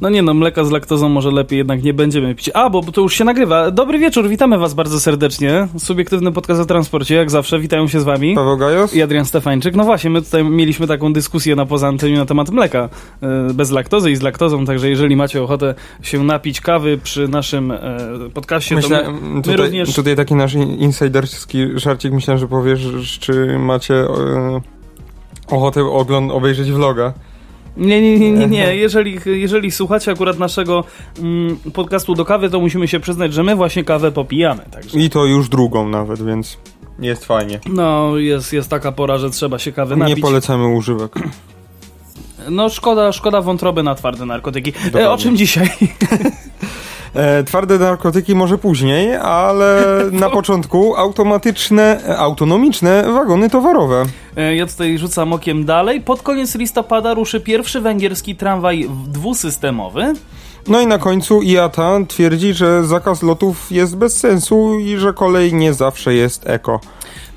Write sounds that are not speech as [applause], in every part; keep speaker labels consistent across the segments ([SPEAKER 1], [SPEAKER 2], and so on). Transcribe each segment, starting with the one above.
[SPEAKER 1] No nie no, mleka z laktozą może lepiej jednak nie będziemy pić. A, bo to już się nagrywa. Dobry wieczór, witamy was bardzo serdecznie. Subiektywny podcast o transporcie, jak zawsze, witają się z wami.
[SPEAKER 2] Paweł Gajos?
[SPEAKER 1] I Adrian Stefańczyk. No właśnie, my tutaj mieliśmy taką dyskusję na poza anteniu na temat mleka e, bez laktozy i z laktozą, także jeżeli macie ochotę się napić kawy przy naszym e, podcaście,
[SPEAKER 2] Myślę,
[SPEAKER 1] to my, my
[SPEAKER 2] tutaj,
[SPEAKER 1] również...
[SPEAKER 2] tutaj taki nasz insiderski żarcik, myślałem, że powiesz, czy macie e, ochotę ogląd- obejrzeć vloga.
[SPEAKER 1] Nie, nie, nie, nie, nie. [laughs] Jeżeli, jeżeli słuchacie akurat naszego mm, podcastu do kawy, to musimy się przyznać, że my właśnie kawę popijamy. Także.
[SPEAKER 2] I to już drugą nawet, więc jest fajnie.
[SPEAKER 1] No, jest, jest taka pora, że trzeba się kawy napić.
[SPEAKER 2] Nie polecamy używek.
[SPEAKER 1] No, szkoda, szkoda wątroby na twarde narkotyki. E, o czym dzisiaj? [laughs]
[SPEAKER 2] E, twarde narkotyki może później, ale [laughs] na początku automatyczne, autonomiczne wagony towarowe.
[SPEAKER 1] E, ja tutaj rzucam okiem dalej. Pod koniec listopada ruszy pierwszy węgierski tramwaj dwusystemowy.
[SPEAKER 2] No i na końcu IATA twierdzi, że zakaz lotów jest bez sensu i że kolej nie zawsze jest eko.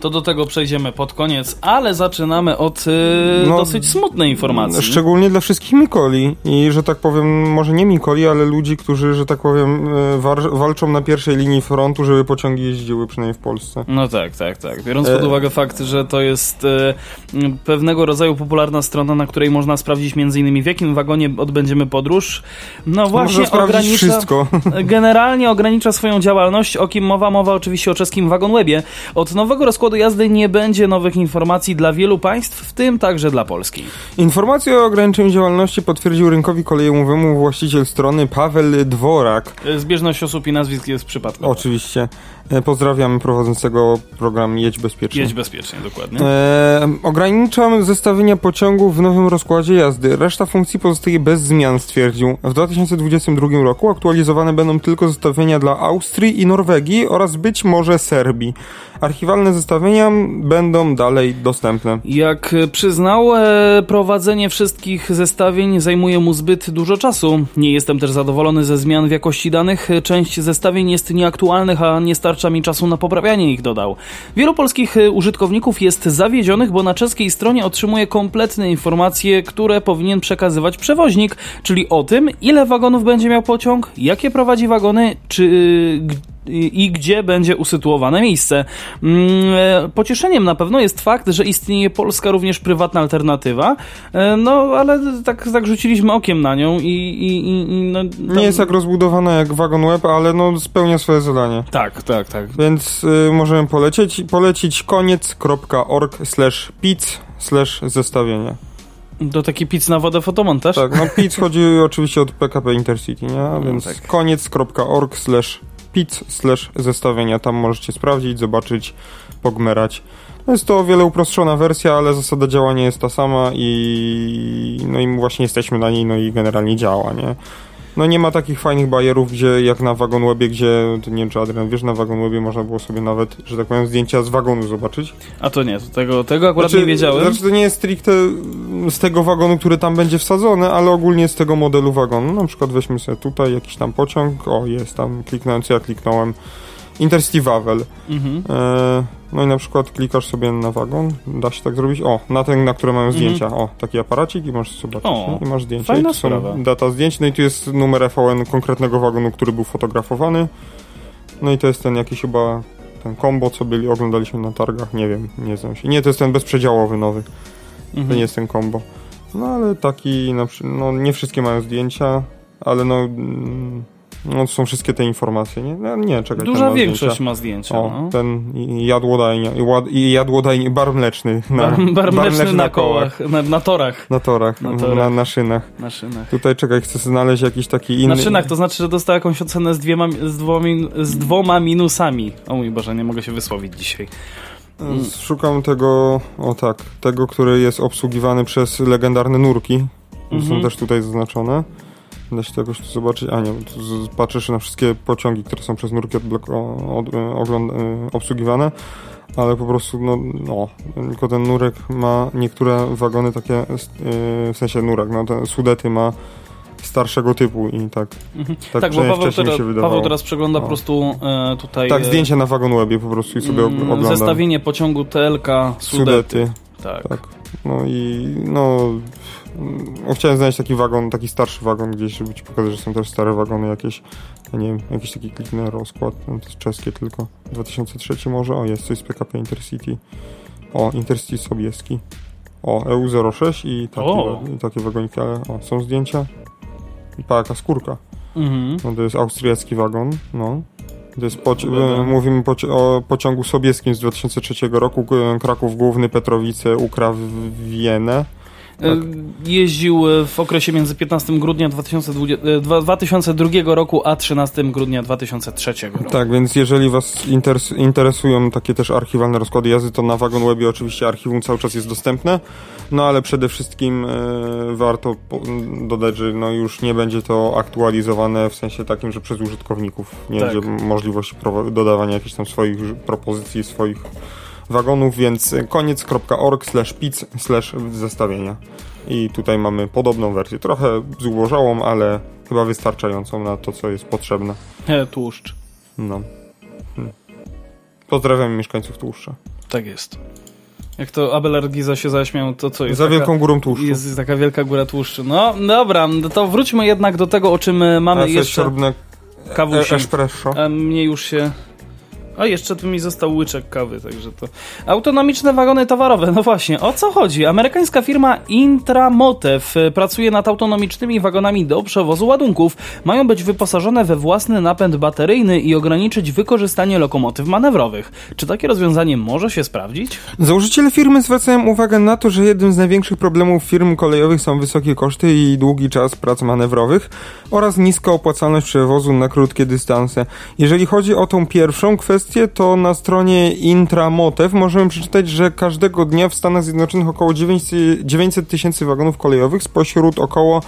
[SPEAKER 1] To do tego przejdziemy pod koniec, ale zaczynamy od e,
[SPEAKER 2] No,
[SPEAKER 1] dosyć smutnej informacji.
[SPEAKER 2] Szczególnie dla wszystkich Mikoli. I że tak powiem, może nie Mikoli, ale ludzi, którzy, że tak powiem, e, war- walczą na pierwszej linii frontu, żeby pociągi jeździły przynajmniej w Polsce.
[SPEAKER 1] No tak, tak, tak. Biorąc pod
[SPEAKER 2] E.
[SPEAKER 1] uwagę fakt, że to jest m, pewnego rodzaju popularna strona, na której można sprawdzić m.in. w jakim wagonie odbędziemy podróż, no właśnie
[SPEAKER 2] Można
[SPEAKER 1] ogranicza,
[SPEAKER 2] wszystko.
[SPEAKER 1] generalnie ogranicza swoją działalność. O kim mowa? Mowa oczywiście o czeskim Wagonwebie. Od nowego rozkładu jazdy nie będzie nowych informacji dla wielu państw, w tym także dla Polski.
[SPEAKER 2] Informację o ograniczeniu działalności potwierdził rynkowi kolejowemu właściciel strony Paweł Dworak.
[SPEAKER 1] Zbieżność osób i nazwisk jest przypadkowa.
[SPEAKER 2] Oczywiście. E, Pozdrawiam prowadzącego program Jedź Bezpiecznie.
[SPEAKER 1] Jedź bezpiecznie, dokładnie.
[SPEAKER 2] E, ograniczam zestawienia pociągów w nowym rozkładzie jazdy. Reszta funkcji pozostaje bez zmian, stwierdził. W 2022 roku aktualizowane będą tylko zestawienia dla Austrii i Norwegii oraz być może Serbii. Archiwalne zestawienia będą dalej dostępne.
[SPEAKER 1] Jak przyznał, e, prowadzenie wszystkich zestawień zajmuje mu zbyt dużo czasu. Nie jestem też zadowolony ze zmian w jakości danych. Część zestawień jest nieaktualnych, a nie starcza mi czasu na poprawianie ich, dodał. Wielu polskich e, użytkowników jest zawiedzionych, bo na czeskiej stronie otrzymuje kompletne informacje, które powinien przekazywać przewoźnik, czyli o tym, ile wagonów będzie miał pociąg, jakie prowadzi wagony, czy g- i gdzie będzie usytuowane miejsce. Mm, e, Pocieszeniem na pewno jest fakt, że istnieje polska również prywatna alternatywa, e, no ale tak, tak rzuciliśmy okiem na nią i... i, i no, tam-
[SPEAKER 2] Nie jest tak rozbudowana jak Wagon Web, ale no spełnia swoje zadanie.
[SPEAKER 1] Tak, tak, tak.
[SPEAKER 2] Więc y, możemy polecieć, polecić koniec.org slash pic slash zestawienia.
[SPEAKER 1] To taki pic na wodę fotomontaż?
[SPEAKER 2] Tak, no PIC [laughs] chodzi oczywiście od PKP Intercity, nie? A Więc
[SPEAKER 1] tak.
[SPEAKER 2] koniec.org slash PIC slash zestawienia. Tam możecie sprawdzić, zobaczyć, pogmerać. No Jest to o wiele uproszczona wersja, ale zasada działania jest ta sama i no i właśnie jesteśmy na niej, no i generalnie działa, nie? No nie ma takich fajnych bajerów, gdzie jak na WagonWebie, gdzie, to nie wiem czy Adrian wiesz, na WagonWebie można było sobie nawet, że tak powiem, zdjęcia z wagonu zobaczyć.
[SPEAKER 1] A to nie, to tego, tego akurat nie wiedziałem.
[SPEAKER 2] Znaczy to nie jest stricte z tego wagonu, który tam będzie wsadzony, ale ogólnie z tego modelu wagonu. Na przykład weźmy sobie tutaj jakiś tam pociąg, o jest tam, kliknąłem co ja kliknąłem, Intercity Wawel.
[SPEAKER 1] Mhm.
[SPEAKER 2] E, no i na przykład klikasz sobie na wagon, da się tak zrobić, o, na ten, na które mają zdjęcia, o, taki aparacik i możesz zobaczyć,
[SPEAKER 1] Mhm. O,
[SPEAKER 2] i masz zdjęcia.
[SPEAKER 1] fajna
[SPEAKER 2] I są data zdjęć, no i tu jest numer VN konkretnego wagonu, który był fotografowany. No i to jest ten jakiś chyba ten combo, co byli, oglądaliśmy na targach, nie wiem, nie znam się. Nie, to jest ten bezprzedziałowy nowy. To
[SPEAKER 1] Mhm.
[SPEAKER 2] nie jest ten combo. No ale taki, no nie wszystkie mają zdjęcia, ale no, mm, no są wszystkie te informacje, nie? No, nie, czekaj.
[SPEAKER 1] Duża
[SPEAKER 2] ma
[SPEAKER 1] większość
[SPEAKER 2] zdjęcia.
[SPEAKER 1] ma zdjęcia.
[SPEAKER 2] O,
[SPEAKER 1] no.
[SPEAKER 2] ten jadłodajnia, i, bar mleczny. Na,
[SPEAKER 1] Bar, bar mleczny na kołach, na, na torach,
[SPEAKER 2] Na torach,
[SPEAKER 1] Na
[SPEAKER 2] na,
[SPEAKER 1] torach.
[SPEAKER 2] na, na szynach.
[SPEAKER 1] na szynach.
[SPEAKER 2] Tutaj czekaj, chcę znaleźć jakiś taki inny...
[SPEAKER 1] Na szynach to znaczy, że dostał jakąś ocenę z, dwiema, z, dwoma, z dwoma minusami. O mój Boże, nie mogę się wysłowić dzisiaj.
[SPEAKER 2] Szukam tego, o tak, tego, który jest obsługiwany przez legendarne nurki.
[SPEAKER 1] Mhm.
[SPEAKER 2] Są też tutaj zaznaczone. Da się to jakoś tu zobaczyć. A nie, patrzysz na wszystkie pociągi, które są przez nurki e, e, obsługiwane. ale po prostu, no, no, tylko ten nurek ma niektóre wagony takie, yy, w sensie nurek, no, te sudety ma starszego typu i tak.
[SPEAKER 1] Mhm.
[SPEAKER 2] Tak,
[SPEAKER 1] Tak, bo Paweł, teraz,
[SPEAKER 2] się wydawało.
[SPEAKER 1] Paweł teraz przegląda po
[SPEAKER 2] No.
[SPEAKER 1] prostu e, tutaj
[SPEAKER 2] Tak,
[SPEAKER 1] e,
[SPEAKER 2] zdjęcie na wagon webie po prostu i sobie
[SPEAKER 1] mm,
[SPEAKER 2] oglądam.
[SPEAKER 1] zestawienie pociągu TLK Sudety.
[SPEAKER 2] Sudety.
[SPEAKER 1] Tak.
[SPEAKER 2] Tak. No i no. Mm, Chciałem znaleźć taki wagon, taki starszy wagon gdzieś, żeby ci pokazać, że są też stare wagony jakieś. Ja nie wiem, jakiś taki kliknę rozkład, no to jest czeskie tylko. 2003 może? O, jest coś z PKP Intercity. O, Intercity Sobieski. O, EU06 i i takie wagoniki, ale o, są zdjęcia. I pa, jaka skórka.
[SPEAKER 1] Mhm.
[SPEAKER 2] No to jest austriacki wagon, no. To jest poci- e, mówimy poci- o pociągu sobieskim z 2003 roku, Kraków Główny, Petrowice, Ukraw, Wienę. Tak.
[SPEAKER 1] E, Jeździł e, w okresie między 15 grudnia 2020, e, dwa- 2002 roku a 13 grudnia 2003 roku.
[SPEAKER 2] Tak, więc jeżeli Was interes- interesują takie też archiwalne rozkłady jazdy, to na Wagon Webie oczywiście archiwum cały czas jest dostępne, no ale przede wszystkim e, warto dodać, że no już nie będzie to aktualizowane w sensie takim, że przez użytkowników nie
[SPEAKER 1] Tak.
[SPEAKER 2] będzie możliwości dodawania jakichś tam swoich propozycji, swoich wagonów, więc koniec.org slash pic slash zestawienia. I tutaj mamy podobną wersję, trochę zubożałą, ale chyba wystarczającą na to, co jest potrzebne.
[SPEAKER 1] E, tłuszcz.
[SPEAKER 2] No. Hmm. Pozdrawiam mieszkańców Tłuszcza.
[SPEAKER 1] Tak jest. Jak to Abel Argiza się zaśmiał, to co jest?
[SPEAKER 2] Za
[SPEAKER 1] taka-
[SPEAKER 2] wielką górą Tłuszczu.
[SPEAKER 1] Jest taka wielka góra tłuszczu. No dobra, no to wróćmy jednak do tego, o czym e, mamy
[SPEAKER 2] A
[SPEAKER 1] jeszcze.
[SPEAKER 2] siorbne
[SPEAKER 1] Kawusi.
[SPEAKER 2] e- espresso.
[SPEAKER 1] A mnie już się. A jeszcze tu mi został łyczek kawy, także to. Autonomiczne wagony towarowe, no właśnie, o co chodzi? Amerykańska firma Intramotev e, pracuje nad autonomicznymi wagonami do przewozu ładunków. Mają być wyposażone we własny napęd bateryjny i ograniczyć wykorzystanie lokomotyw manewrowych. Czy takie rozwiązanie może się sprawdzić?
[SPEAKER 2] Założyciele firmy zwracają uwagę na to, że jednym z największych problemów firm kolejowych są wysokie koszty i długi czas prac manewrowych oraz niska opłacalność przewozu na krótkie dystanse. Jeżeli chodzi o tą pierwszą kwestię, to na stronie Intramotev możemy przeczytać, że każdego dnia w Stanach Zjednoczonych około 900 tysięcy wagonów kolejowych spośród około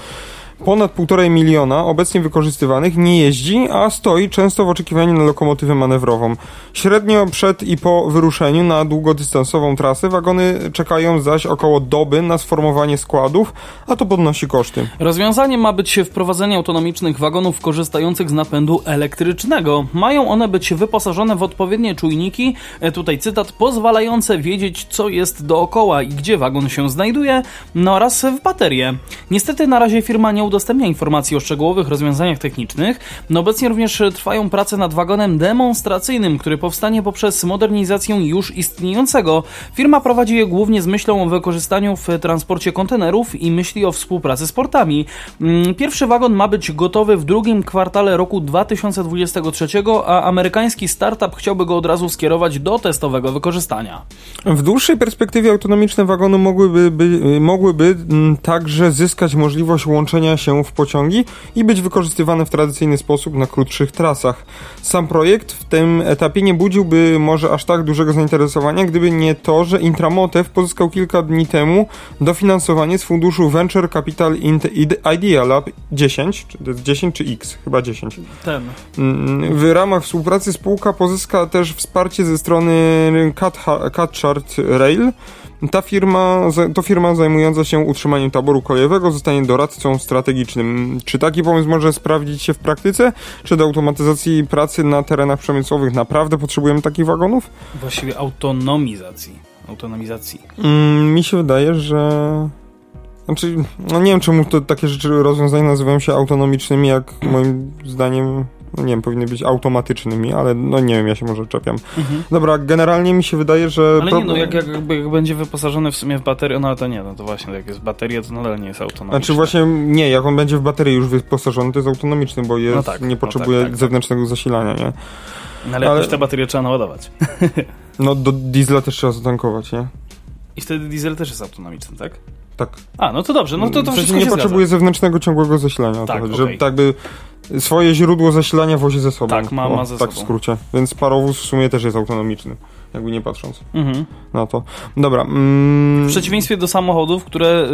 [SPEAKER 2] ponad 1,5 miliona obecnie wykorzystywanych nie jeździ, a stoi często w oczekiwaniu na lokomotywę manewrową. Średnio przed i po wyruszeniu na długodystansową trasę wagony czekają zaś około doby na sformowanie składów, a to podnosi koszty.
[SPEAKER 1] Rozwiązaniem ma być wprowadzenie autonomicznych wagonów korzystających z napędu elektrycznego. Mają one być wyposażone w odpowiednie czujniki, e, tutaj cytat, pozwalające wiedzieć, co jest dookoła i gdzie wagon się znajduje, no oraz w baterie. Niestety na razie firma nie udostępnia informacji o szczegółowych rozwiązaniach technicznych. No obecnie również trwają prace nad wagonem demonstracyjnym, który powstanie poprzez modernizację już istniejącego. Firma prowadzi je głównie z myślą o wykorzystaniu w transporcie kontenerów i myśli o współpracy z portami. Mm, Pierwszy wagon ma być gotowy w drugim kwartale roku 2023, a amerykański startup chciałby go od razu skierować do testowego wykorzystania.
[SPEAKER 2] W dłuższej perspektywie autonomiczne wagony mogłyby, by, mogłyby mm, także zyskać możliwość łączenia się w pociągi i być wykorzystywane w tradycyjny sposób na krótszych trasach. Sam projekt w tym etapie nie budziłby może aż tak dużego zainteresowania, gdyby nie to, że Intramotev pozyskał kilka dni temu dofinansowanie z funduszu Venture Capital Idea Lab 10, czy to jest 10 czy X? Chyba 10.
[SPEAKER 1] Ten.
[SPEAKER 2] Mm, W ramach współpracy spółka pozyska też wsparcie ze strony Cat- Catchart Rail. Ta firma, to firma zajmująca się utrzymaniem taboru kolejowego zostanie doradcą strategicznym. Czy taki pomysł może sprawdzić się w praktyce? Czy do automatyzacji pracy na terenach przemysłowych naprawdę potrzebujemy takich wagonów?
[SPEAKER 1] Właściwie autonomizacji. Autonomizacji.
[SPEAKER 2] Mm, mi się wydaje, że... Znaczy, no nie wiem czemu to takie rzeczy, rozwiązania nazywają się autonomicznymi, jak moim zdaniem, no nie wiem, powinny być automatycznymi, ale no nie wiem, ja się może czepiam.
[SPEAKER 1] Mhm.
[SPEAKER 2] Dobra, generalnie mi się wydaje, że...
[SPEAKER 1] Ale
[SPEAKER 2] pro-
[SPEAKER 1] nie, no jak, jak, jak będzie wyposażony w sumie w baterię, no ale to nie, no to właśnie, jak jest bateria, to nadal nie jest autonomiczny.
[SPEAKER 2] Znaczy właśnie, nie, jak on będzie w baterię już wyposażony, to jest autonomiczny, bo jest,
[SPEAKER 1] No tak,
[SPEAKER 2] nie
[SPEAKER 1] no
[SPEAKER 2] potrzebuje
[SPEAKER 1] tak, tak, tak.
[SPEAKER 2] zewnętrznego zasilania, nie?
[SPEAKER 1] No, ale
[SPEAKER 2] ale-
[SPEAKER 1] jakoś tę baterię trzeba naładować.
[SPEAKER 2] No do diesla też trzeba zatankować, nie?
[SPEAKER 1] I wtedy diesel też jest autonomiczny, tak?
[SPEAKER 2] Tak.
[SPEAKER 1] A, no to dobrze, no to, to wszystko
[SPEAKER 2] nie potrzebuje zewnętrznego ciągłego zasilania. o
[SPEAKER 1] Tak.
[SPEAKER 2] Że tak by swoje źródło zasilania wozi ze sobą.
[SPEAKER 1] Tak, ma- ma
[SPEAKER 2] O,
[SPEAKER 1] ze
[SPEAKER 2] Tak w skrócie. Więc parowóz w sumie też jest autonomiczny, jakby nie patrząc
[SPEAKER 1] Mhm.
[SPEAKER 2] Na to. Dobra. Mm,
[SPEAKER 1] W przeciwieństwie do samochodów, które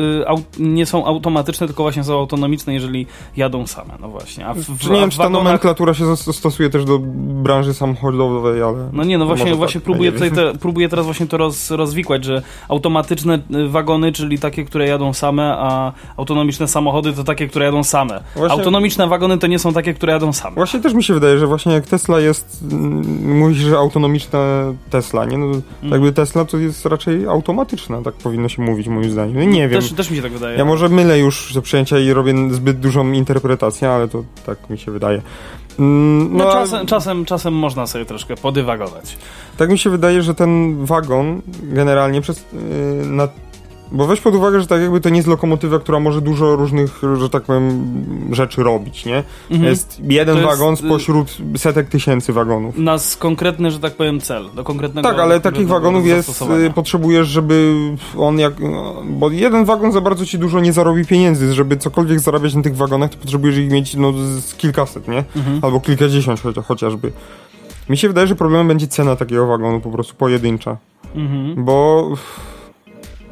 [SPEAKER 1] y, nie są automatyczne, tylko właśnie są autonomiczne, jeżeli jadą same. No właśnie. A w, w,
[SPEAKER 2] nie wiem, czy ta
[SPEAKER 1] wagonach-
[SPEAKER 2] nomenklatura się stosuje też do branży samochodowej, ale...
[SPEAKER 1] No nie, no właśnie,
[SPEAKER 2] może
[SPEAKER 1] właśnie
[SPEAKER 2] tak,
[SPEAKER 1] próbuję, tutaj te, próbuję teraz właśnie to roz, rozwikłać, że automatyczne y, wagony, czyli takie, które jadą same, a autonomiczne samochody to takie, które jadą same.
[SPEAKER 2] Właśnie-
[SPEAKER 1] Autonomiczne wagony to nie są takie, które jadą same.
[SPEAKER 2] Właśnie też mi się wydaje, że właśnie jak Tesla jest, mm, mówi się, że autonomiczna Tesla, nie? No,
[SPEAKER 1] Mm.
[SPEAKER 2] jakby Tesla to jest raczej automatyczna, tak powinno się mówić moim zdaniem. No, nie wiem.
[SPEAKER 1] Też, też mi się tak wydaje.
[SPEAKER 2] Ja może mylę już te przyjęcia i robię zbyt dużą interpretację, ale to tak mi się wydaje. Mm,
[SPEAKER 1] No,
[SPEAKER 2] No,
[SPEAKER 1] czasem, czasem, czasem można sobie troszkę podywagować.
[SPEAKER 2] tak mi się wydaje, że ten wagon generalnie przez, yy, na, bo weź pod uwagę, że tak jakby to nie jest lokomotywa, która może dużo różnych, że tak powiem, rzeczy robić, nie?
[SPEAKER 1] Mhm.
[SPEAKER 2] Jest jeden
[SPEAKER 1] To
[SPEAKER 2] wagon
[SPEAKER 1] y-
[SPEAKER 2] spośród setek tysięcy wagonów.
[SPEAKER 1] Nas konkretny, że tak powiem, cel. Do konkretnego
[SPEAKER 2] Tak, ale takich wagonów jest, y, potrzebujesz, żeby on jak, bo jeden wagon za bardzo ci dużo nie zarobi pieniędzy, żeby cokolwiek zarabiać na tych wagonach, to potrzebujesz ich mieć no z kilkaset, nie?
[SPEAKER 1] Mhm.
[SPEAKER 2] Albo kilkadziesiąt choć- chociażby. Mi się wydaje, że problemem będzie cena takiego wagonu, po prostu pojedyncza,
[SPEAKER 1] Mhm.
[SPEAKER 2] bo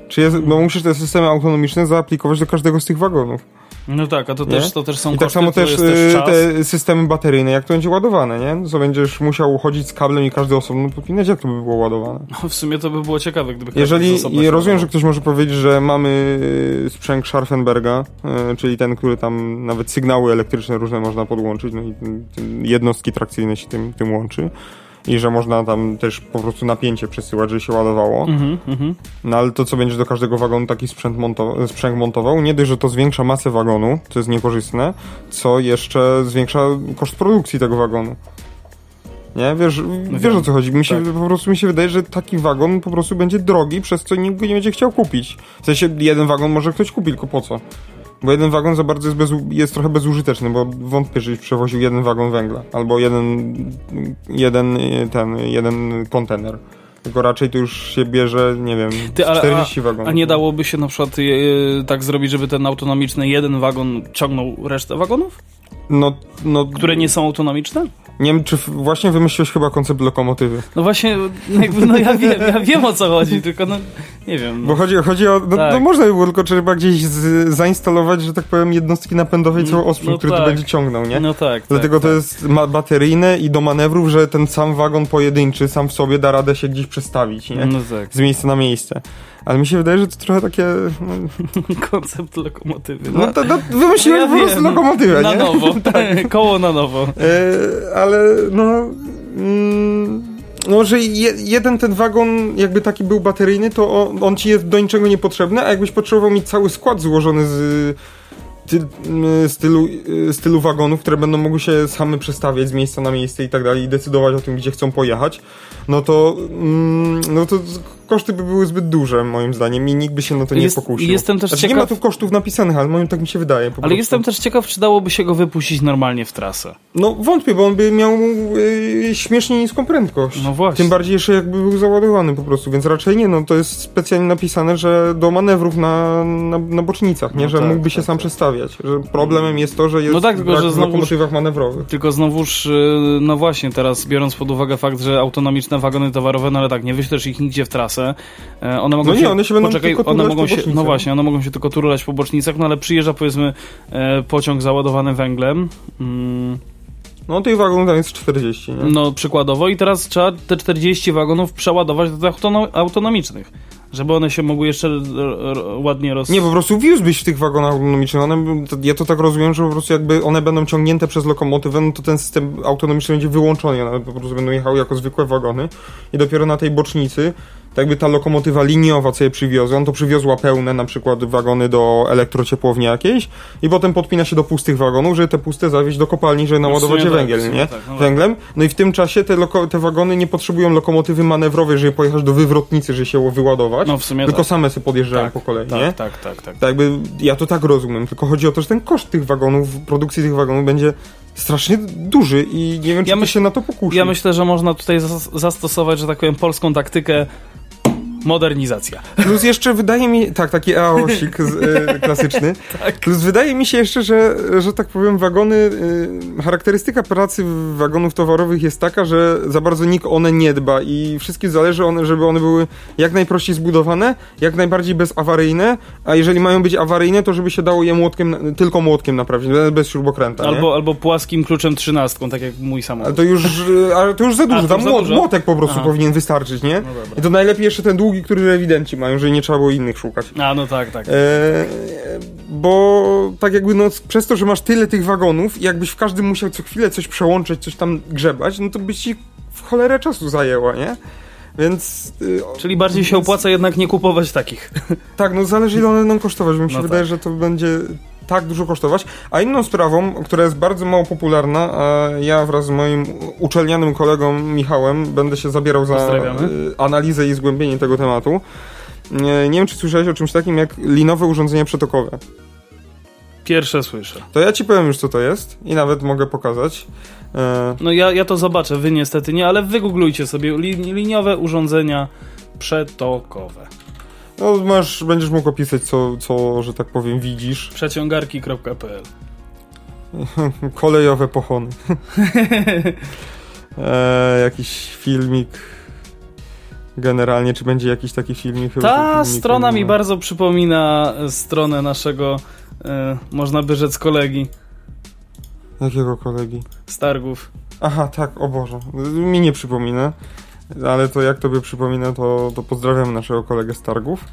[SPEAKER 2] czy jest, no musisz te systemy autonomiczne zaaplikować do każdego z tych wagonów.
[SPEAKER 1] No tak, a to
[SPEAKER 2] Nie?
[SPEAKER 1] też, to też są
[SPEAKER 2] I tak samo też,
[SPEAKER 1] też
[SPEAKER 2] y, te systemy bateryjne, jak to będzie ładowane, nie? Co będziesz musiał chodzić z kablem i każdy osobno podpinać, jak to by było ładowane?
[SPEAKER 1] No, w sumie to by było ciekawe, gdyby
[SPEAKER 2] Jeżeli, i rozumiem, że ktoś może powiedzieć, że mamy y, sprzęg Scharfenberga, y, czyli ten, który tam nawet sygnały elektryczne różne można podłączyć, no i jednostki trakcyjne się tym, tym łączy. I że można tam też po prostu napięcie przesyłać, żeby się ładowało.
[SPEAKER 1] Mhm, mhm.
[SPEAKER 2] No ale to co będziesz do każdego wagonu taki sprzęt, monto- sprzęg montował, nie dość, że to zwiększa masę wagonu, co jest niekorzystne, co jeszcze zwiększa koszt produkcji tego wagonu. Nie? Wiesz, wiesz
[SPEAKER 1] wiem.
[SPEAKER 2] o co chodzi. Mi się,
[SPEAKER 1] Tak.
[SPEAKER 2] Po prostu mi się wydaje, że taki wagon po prostu będzie drogi, przez co nikt go nie będzie chciał kupić. W sensie jeden wagon może ktoś kupić, tylko po co? Bo jeden wagon za bardzo jest, bez, jest trochę bezużyteczny, bo wątpię, żebyś przewoził jeden wagon węgla. Albo jeden, jeden, ten, jeden kontener. Tylko raczej to już się bierze, nie wiem,
[SPEAKER 1] Ty, ale-
[SPEAKER 2] 40 wagonów.
[SPEAKER 1] A nie dałoby się na przykład tak zrobić, żeby ten autonomiczny jeden wagon ciągnął resztę wagonów,
[SPEAKER 2] No, no,
[SPEAKER 1] które nie są autonomiczne?
[SPEAKER 2] Nie wiem, czy właśnie wymyśliłeś chyba koncept lokomotywy.
[SPEAKER 1] No właśnie, jakby, no ja wiem, ja wiem o co chodzi, tylko no, nie wiem.
[SPEAKER 2] Bo chodzi, chodzi o, no,
[SPEAKER 1] Tak.
[SPEAKER 2] no można by było, tylko trzeba gdzieś z, zainstalować, że tak powiem, jednostki napędowe i cały osprzęt,
[SPEAKER 1] No
[SPEAKER 2] który to
[SPEAKER 1] tak.
[SPEAKER 2] będzie ciągnął, nie?
[SPEAKER 1] No tak.
[SPEAKER 2] Dlatego
[SPEAKER 1] tak,
[SPEAKER 2] to
[SPEAKER 1] tak.
[SPEAKER 2] jest ma bateryjne i do manewrów, że ten sam wagon pojedynczy, sam w sobie da radę się gdzieś przestawić, nie?
[SPEAKER 1] No tak,
[SPEAKER 2] Z miejsca na miejsce. Ale mi się wydaje, że to trochę takie... No, [laughs]
[SPEAKER 1] koncept lokomotywy.
[SPEAKER 2] no to, no, wymyśliłeś
[SPEAKER 1] ja
[SPEAKER 2] po prostu lokomotywę,
[SPEAKER 1] Na
[SPEAKER 2] nie?
[SPEAKER 1] nowo, [laughs] [laughs] koło na nowo.
[SPEAKER 2] E, ale no. Mm, no, że je, jeden ten wagon, jakby taki był bateryjny, to on, on ci jest do niczego niepotrzebny, a jakbyś potrzebował mieć cały skład złożony z y, stylu, y, stylu wagonów, które będą mogły się same przestawiać z miejsca na miejsce i tak dalej, i decydować o tym, gdzie chcą pojechać, no to, mm, no to koszty by były zbyt duże, moim zdaniem, i nikt by się na to nie
[SPEAKER 1] Jest-
[SPEAKER 2] pokusił.
[SPEAKER 1] jestem też
[SPEAKER 2] znaczy, nie
[SPEAKER 1] ciekaw-
[SPEAKER 2] ma tu kosztów napisanych, ale moim tak mi się wydaje.
[SPEAKER 1] Ale jestem też ciekaw, czy dałoby się go wypuścić normalnie w trasę.
[SPEAKER 2] No wątpię, bo on by miał y, śmiesznie niską prędkość.
[SPEAKER 1] No właśnie.
[SPEAKER 2] Tym bardziej jeszcze jakby był załadowany po prostu, więc raczej nie, no to jest specjalnie napisane, że do manewrów na, na, na bocznicach, nie,
[SPEAKER 1] No
[SPEAKER 2] że
[SPEAKER 1] tak,
[SPEAKER 2] mógłby się
[SPEAKER 1] tak,
[SPEAKER 2] sam
[SPEAKER 1] tak.
[SPEAKER 2] przestawiać, że problemem jest to, że jest
[SPEAKER 1] No tak, tylko
[SPEAKER 2] brak
[SPEAKER 1] że
[SPEAKER 2] w
[SPEAKER 1] znowuż-
[SPEAKER 2] lokomotywach manewrowych.
[SPEAKER 1] Tylko znowuż, y, no właśnie, teraz biorąc pod uwagę fakt, że autonomiczne wagony towarowe, no ale tak, nie wyślesz ich nigdzie w trasę. E, One mogą
[SPEAKER 2] No nie, one się będą tylko
[SPEAKER 1] one mogą się. No właśnie, one mogą się tylko turlać po bocznicach, no ale przyjeżdża powiedzmy e, pociąg załadowany węglem. Mm,
[SPEAKER 2] No tej wagon tam jest 40, nie?
[SPEAKER 1] No przykładowo i teraz trzeba te 40 wagonów przeładować do tych autono- autonomicznych, żeby one się mogły jeszcze ładnie roz...
[SPEAKER 2] Nie, po prostu wiózłbyś w tych wagonach autonomicznych. One, ja to tak rozumiem, że po prostu jakby one będą ciągnięte przez lokomotywę, no to ten system autonomiczny będzie wyłączony. One po prostu będą jechały jako zwykłe wagony i dopiero na tej bocznicy, tak jakby ta lokomotywa liniowa, co je przywiozła, on to przywiozła pełne na przykład wagony do elektrociepłowni jakiejś i potem podpina się do pustych wagonów, żeby te puste zawieźć do kopalni, żeby naładować je
[SPEAKER 1] tak,
[SPEAKER 2] węgiel,
[SPEAKER 1] sumie
[SPEAKER 2] nie?
[SPEAKER 1] tak, no tak.
[SPEAKER 2] Węglem. No i w tym czasie te, te wagony nie potrzebują lokomotywy manewrowej, żeby pojechać do wywrotnicy, żeby się wyładować,
[SPEAKER 1] No w sumie
[SPEAKER 2] tylko
[SPEAKER 1] tak.
[SPEAKER 2] same sobie podjeżdżają
[SPEAKER 1] Tak,
[SPEAKER 2] po kolei,
[SPEAKER 1] tak,
[SPEAKER 2] nie?
[SPEAKER 1] tak, tak, tak.
[SPEAKER 2] Tak jakby ja to tak rozumiem, tylko chodzi o to, że ten koszt tych wagonów, produkcji tych wagonów będzie strasznie duży i nie wiem, czy
[SPEAKER 1] Ja
[SPEAKER 2] ja
[SPEAKER 1] myśl-
[SPEAKER 2] się na to pokusi.
[SPEAKER 1] Ja myślę, że można tutaj zas- zastosować, że tak powiem, polską taktykę Modernizacja.
[SPEAKER 2] Plus jeszcze wydaje mi, tak, taki aosik e, [laughs] klasyczny.
[SPEAKER 1] Tak.
[SPEAKER 2] Plus wydaje mi się jeszcze, że, że tak powiem, wagony, e, charakterystyka pracy wagonów towarowych jest taka, że za bardzo nikt one nie dba i wszystkim zależy, one, żeby one były jak najprościej zbudowane, jak najbardziej bezawaryjne, a jeżeli mają być awaryjne, to żeby się dało je młotkiem, tylko młotkiem naprawić, bez śrubokręta, nie?
[SPEAKER 1] Albo, albo płaskim kluczem trzynastką, tak jak mój
[SPEAKER 2] Ale
[SPEAKER 1] samochód.
[SPEAKER 2] to już, e, ale to już za dużo,
[SPEAKER 1] to
[SPEAKER 2] tam młot, młotek po prostu
[SPEAKER 1] Aha.
[SPEAKER 2] powinien wystarczyć, nie?
[SPEAKER 1] No.
[SPEAKER 2] I to najlepiej jeszcze ten długi, który rewidenci mają, żeby nie trzeba było innych szukać.
[SPEAKER 1] A, no tak, tak.
[SPEAKER 2] E, bo tak jakby no, przez to, że masz tyle tych wagonów i jakbyś w każdym musiał co chwilę coś przełączyć, coś tam grzebać, no to by ci w cholerę czasu zajęło, nie? Więc y,
[SPEAKER 1] Czyli bardziej się
[SPEAKER 2] więc-
[SPEAKER 1] opłaca jednak nie kupować takich.
[SPEAKER 2] Tak, no zależy ile one będą kosztować, bo mi się
[SPEAKER 1] No
[SPEAKER 2] wydaje,
[SPEAKER 1] tak.
[SPEAKER 2] że to będzie tak dużo kosztować. A inną sprawą, która jest bardzo mało popularna, a ja wraz z moim uczelnianym kolegą Michałem będę się zabierał za y, analizę i zgłębienie tego tematu. Nie, nie wiem, czy słyszałeś o czymś takim jak linowe urządzenia przetokowe.
[SPEAKER 1] Pierwsze słyszę.
[SPEAKER 2] To ja ci powiem już, co to jest i nawet mogę pokazać. E,
[SPEAKER 1] No ja, ja to zobaczę, wy niestety nie, ale wygooglujcie sobie li, liniowe urządzenia przetokowe.
[SPEAKER 2] No, masz, będziesz mógł opisać, co, co, że tak powiem, widzisz.
[SPEAKER 1] Przeciągarki.pl [laughs]
[SPEAKER 2] Kolejowe pochony. [laughs] e, jakiś filmik. Generalnie, czy będzie jakiś taki filmik? Chyba
[SPEAKER 1] Ta strona mi bardzo przypomina e, stronę naszego, e, można by rzec, kolegi
[SPEAKER 2] Jakiego kolegi?
[SPEAKER 1] z targów.
[SPEAKER 2] Aha, tak, o Boże. Mi nie przypomina. Ale to jak tobie przypomina, to, to pozdrawiam naszego kolegę z targów.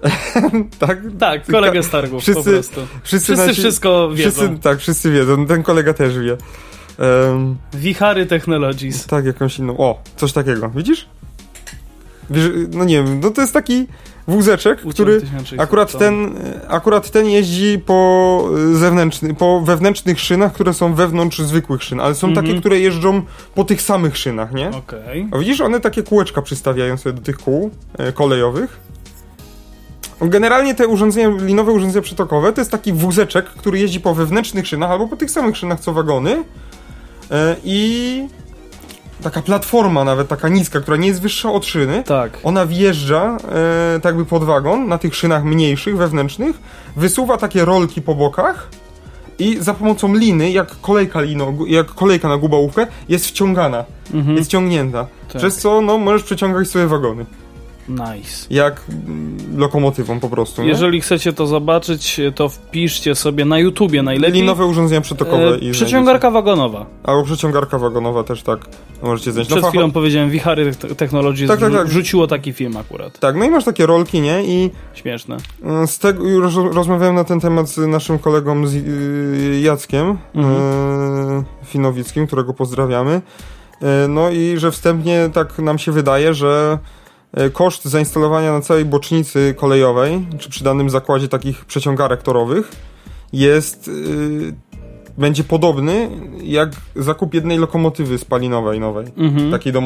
[SPEAKER 2] [laughs] tak?
[SPEAKER 1] Tak, kolegę z targów
[SPEAKER 2] Wszyscy-
[SPEAKER 1] po prostu.
[SPEAKER 2] Wszyscy,
[SPEAKER 1] Wszyscy wszystko wiedzą.
[SPEAKER 2] Wszyscy, tak, wszyscy wiedzą. Ten kolega też wie. Em,
[SPEAKER 1] Wichary Technologies.
[SPEAKER 2] tak, jakąś inną. O, coś takiego. Widzisz? Wiesz, no nie wiem, no to jest taki wózeczek, który
[SPEAKER 1] Uciąg 1600
[SPEAKER 2] akurat ten, akurat ten jeździ po y, zewnętrznych, po wewnętrznych szynach, które są wewnątrz zwykłych szyn, ale są
[SPEAKER 1] Mhm.
[SPEAKER 2] takie, które jeżdżą po tych samych szynach, nie?
[SPEAKER 1] Okej.
[SPEAKER 2] A widzisz, one takie kółeczka przystawiają sobie do tych kół e, kolejowych. Generalnie te urządzenia, linowe urządzenia przetokowe, to jest taki wózeczek, który jeździ po wewnętrznych szynach albo po tych samych szynach co wagony. E, I taka platforma nawet, taka niska, która nie jest wyższa od szyny.
[SPEAKER 1] Tak.
[SPEAKER 2] Ona wjeżdża e, tak by pod wagon na tych szynach mniejszych, wewnętrznych, wysuwa takie rolki po bokach i za pomocą liny, jak kolejka, lino, jak kolejka na gubałówkę, jest wciągana,
[SPEAKER 1] Mhm.
[SPEAKER 2] jest ciągnięta.
[SPEAKER 1] Tak.
[SPEAKER 2] Przez co no, możesz przeciągać sobie wagony.
[SPEAKER 1] Nice.
[SPEAKER 2] Jak mm, lokomotywą po prostu. Nie?
[SPEAKER 1] Jeżeli chcecie to zobaczyć, to wpiszcie sobie na YouTubie najlepiej.
[SPEAKER 2] Linowe urządzenia przetokowe
[SPEAKER 1] e,
[SPEAKER 2] i
[SPEAKER 1] przeciągarka wagonowa.
[SPEAKER 2] Albo przeciągarka wagonowa też tak możecie znaleźć.
[SPEAKER 1] Przed
[SPEAKER 2] facho-
[SPEAKER 1] chwilą powiedziałem, Wichary Te- Technologies
[SPEAKER 2] Tak, tak, tak.
[SPEAKER 1] wrzuciło taki film akurat.
[SPEAKER 2] Tak, no i masz takie rolki, nie? I
[SPEAKER 1] Śmieszne.
[SPEAKER 2] E, Z tego już rozmawiałem na ten temat z naszym kolegą z, y, Jackiem
[SPEAKER 1] Mhm.
[SPEAKER 2] e, Finowickim, którego pozdrawiamy. E, no i że wstępnie tak nam się wydaje, że koszt zainstalowania na całej bocznicy kolejowej, czy przy danym zakładzie takich przeciągarek torowych jest y, będzie podobny jak zakup jednej lokomotywy spalinowej nowej
[SPEAKER 1] Mhm.
[SPEAKER 2] takiej do,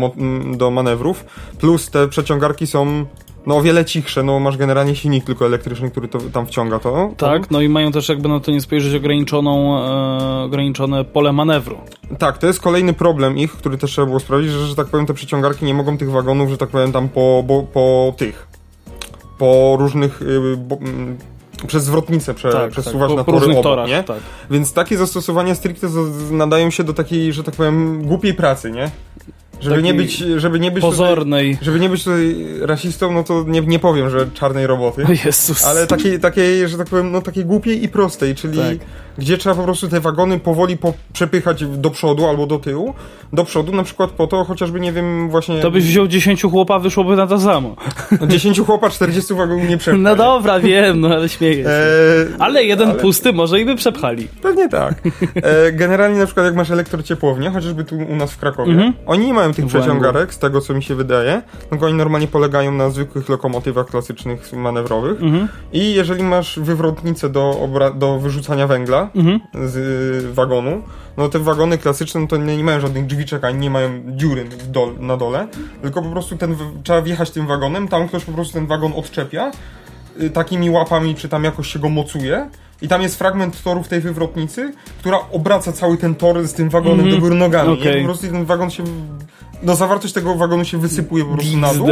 [SPEAKER 2] do manewrów. Plus te przeciągarki są no o wiele cichsze, no masz generalnie silnik tylko elektryczny, który to tam wciąga to.
[SPEAKER 1] Tak, no i mają też jakby na to nie spojrzeć ograniczoną, e, ograniczone pole manewru.
[SPEAKER 2] Tak, to jest kolejny problem ich, który też trzeba było sprawdzić, że, że tak powiem te przeciągarki nie mogą tych wagonów, że tak powiem tam po, bo, po tych, po różnych, y, bo, mm, przez zwrotnicę prze,
[SPEAKER 1] tak,
[SPEAKER 2] przesuwać
[SPEAKER 1] tak,
[SPEAKER 2] na tory obok,
[SPEAKER 1] torach,
[SPEAKER 2] nie?
[SPEAKER 1] tak.
[SPEAKER 2] Więc takie zastosowania stricte nadają się do takiej, że tak powiem, głupiej pracy, nie? Żeby nie być, żeby nie być tutaj,
[SPEAKER 1] Pozornej.
[SPEAKER 2] żeby nie być tutaj rasistą, no to nie, nie powiem, że czarnej roboty.
[SPEAKER 1] Jezus.
[SPEAKER 2] Ale takiej, takiej, że tak powiem, no takiej głupiej i prostej, czyli
[SPEAKER 1] Tak.
[SPEAKER 2] gdzie trzeba po prostu te wagony powoli po, przepychać do przodu albo do tyłu. Do przodu na przykład po to, chociażby nie wiem, właśnie
[SPEAKER 1] To byś wziął 10 chłopa, wyszłoby na to samo.
[SPEAKER 2] 10 chłopa 40 wagonów nie przepchnie.
[SPEAKER 1] No dobra, wiem, no ale śmieję się.
[SPEAKER 2] Eee,
[SPEAKER 1] Ale jeden
[SPEAKER 2] ale-
[SPEAKER 1] pusty może i by przepchali.
[SPEAKER 2] Pewnie tak. E, generalnie na przykład jak masz elektrociepłownię, chociażby tu u nas w Krakowie,
[SPEAKER 1] Mhm.
[SPEAKER 2] oni nie mają tych przeciągarek, z tego co mi się wydaje, tylko oni normalnie polegają na zwykłych lokomotywach klasycznych, manewrowych.
[SPEAKER 1] Mhm.
[SPEAKER 2] I jeżeli masz wywrotnicę do, do wyrzucania węgla
[SPEAKER 1] Mhm.
[SPEAKER 2] z y, wagonu, no te wagony klasyczne no to nie, nie mają żadnych drzwiczek, ani nie mają dziury dol, na dole, tylko po prostu ten, trzeba wjechać tym wagonem, tam ktoś po prostu ten wagon odczepia y, takimi łapami, czy tam jakoś się go mocuje i tam jest fragment toru w tej wywrotnicy, która obraca cały ten tor z tym wagonem
[SPEAKER 1] Mhm.
[SPEAKER 2] do góry nogami, nie?
[SPEAKER 1] Okej.
[SPEAKER 2] Po prostu ten wagon się... No zawartość tego wagonu się wysypuje po prostu na dół.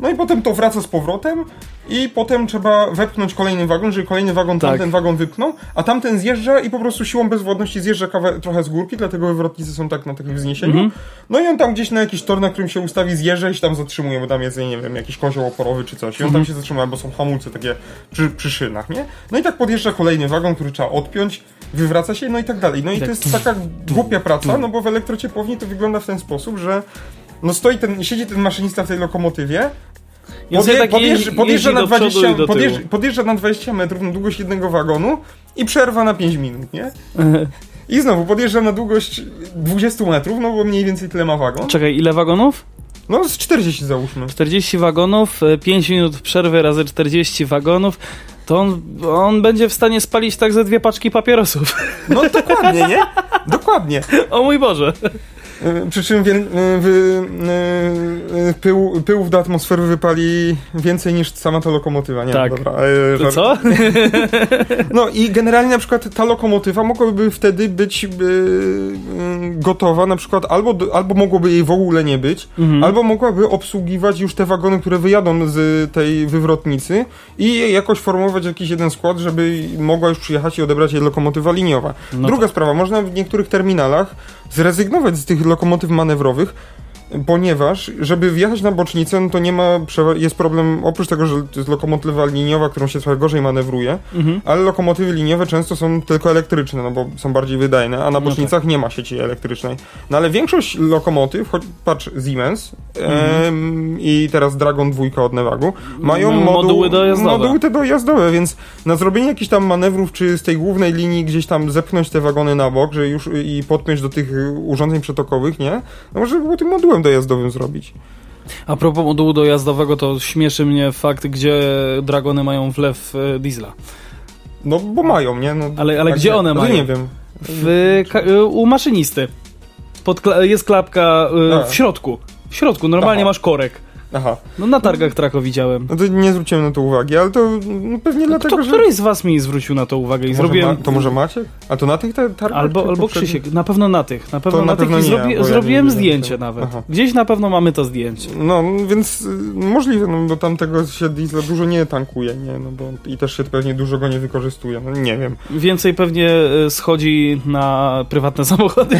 [SPEAKER 2] No i potem to wraca z powrotem i potem trzeba wepchnąć kolejny wagon, żeby kolejny wagon
[SPEAKER 1] Tak.
[SPEAKER 2] tamten wagon wypchnął, a tamten zjeżdża i po prostu siłą bezwładności zjeżdża kawę, trochę z górki, dlatego wywrotnicy są tak na takim wzniesieniu.
[SPEAKER 1] Mhm.
[SPEAKER 2] No i on tam gdzieś na jakiś tor, na którym się ustawi, zjeżdża i się tam zatrzymuje, bo tam jest, nie wiem, jakiś kozioł oporowy czy coś. I on
[SPEAKER 1] Mhm.
[SPEAKER 2] tam się zatrzymuje, bo są hamulce takie przy, przy szynach, nie? No i tak podjeżdża kolejny wagon, który trzeba odpiąć, wywraca się, no i tak dalej. No i to jest taka głupia praca, [clears throat] no bo w elektrociepłowni to wygląda w ten sposób, że no stoi ten, siedzi ten maszynista w tej lokomotywie, Podje,
[SPEAKER 1] tak
[SPEAKER 2] podjeżdża, na
[SPEAKER 1] do przodu
[SPEAKER 2] 20,
[SPEAKER 1] i do tyłu.
[SPEAKER 2] podjeżdża, podjeżdża na 20 metrów na długość jednego wagonu i przerwa na 5 minut, nie? [laughs] I znowu podjeżdża na długość 20 metrów, no bo mniej więcej tyle ma wagon.
[SPEAKER 1] Czekaj, ile wagonów?
[SPEAKER 2] No z 40 załóżmy.
[SPEAKER 1] 40 wagonów, 5 minut przerwy razy 40 wagonów. To on, on będzie w stanie spalić tak ze dwie paczki papierosów.
[SPEAKER 2] No dokładnie, nie? [laughs] Dokładnie.
[SPEAKER 1] o mój Boże.
[SPEAKER 2] E, Przy czym wie, wy, e, e, pył, pyłów do atmosfery wypali więcej niż sama ta lokomotywa. Nie,
[SPEAKER 1] Tak.
[SPEAKER 2] dobra. żart.
[SPEAKER 1] Co? [laughs]
[SPEAKER 2] No i generalnie na przykład ta lokomotywa mogłaby wtedy być gotowa, na przykład albo, albo mogłoby jej w ogóle nie być,
[SPEAKER 1] Mhm.
[SPEAKER 2] albo mogłaby obsługiwać już te wagony, które wyjadą z tej wywrotnicy i jakoś formować jakiś jeden skład, żeby mogła już przyjechać i odebrać jej lokomotywa liniowa.
[SPEAKER 1] No
[SPEAKER 2] Druga sprawa, można w niektórych terminalach zrezygnować z tych lokomotyw manewrowych, ponieważ, żeby wjechać na bocznicę, no to nie ma, jest problem, oprócz tego, że to jest lokomotywa liniowa, którą się trochę gorzej manewruje,
[SPEAKER 1] Mhm.
[SPEAKER 2] ale lokomotywy liniowe często są tylko elektryczne, no bo są bardziej wydajne, a na
[SPEAKER 1] No
[SPEAKER 2] bocznicach nie ma sieci elektrycznej. No ale większość lokomotyw, choć patrz Siemens em, i teraz Dragon 2 od Nevagu, mają moduł,
[SPEAKER 1] moduły dojazdowe.
[SPEAKER 2] moduły te dojazdowe, więc na zrobienie jakichś tam manewrów, czy z tej głównej linii gdzieś tam zepchnąć te wagony na bok, że już i podpiąć do tych urządzeń przetokowych, nie? No może było tym modułem dojazdowym zrobić.
[SPEAKER 1] A propos modułu dojazdowego, to śmieszy mnie fakt, gdzie dragony mają wlew e, diesla.
[SPEAKER 2] No bo mają, nie? No,
[SPEAKER 1] Ale- ale gdzie one
[SPEAKER 2] no,
[SPEAKER 1] mają?
[SPEAKER 2] Nie wiem.
[SPEAKER 1] W, e, u maszynisty. Jest klapka e, w środku. W środku, normalnie
[SPEAKER 2] Aha.
[SPEAKER 1] masz korek.
[SPEAKER 2] Aha.
[SPEAKER 1] No na targach Trako widziałem.
[SPEAKER 2] No to nie zwróciłem na to uwagi, ale to no, pewnie dlatego,
[SPEAKER 1] Kto,
[SPEAKER 2] że...
[SPEAKER 1] któryś z was mi zwrócił na to uwagę i
[SPEAKER 2] Może
[SPEAKER 1] zrobiłem...
[SPEAKER 2] Ma, to może Maciek? A to na tych tar- targach?
[SPEAKER 1] Albo, albo? Krzysiek, na pewno na tych, na pewno
[SPEAKER 2] To
[SPEAKER 1] na,
[SPEAKER 2] na
[SPEAKER 1] tych
[SPEAKER 2] pewno
[SPEAKER 1] i
[SPEAKER 2] nie
[SPEAKER 1] zrobi,
[SPEAKER 2] bo ja
[SPEAKER 1] zrobiłem
[SPEAKER 2] nie
[SPEAKER 1] zdjęcie nawet.
[SPEAKER 2] Aha.
[SPEAKER 1] Gdzieś na pewno mamy to zdjęcie.
[SPEAKER 2] No, więc y, możliwe, no bo tam tego się diesla dużo nie tankuje, nie? No bo i też się pewnie dużo go nie wykorzystuje, no nie wiem.
[SPEAKER 1] Więcej pewnie e, schodzi na prywatne samochody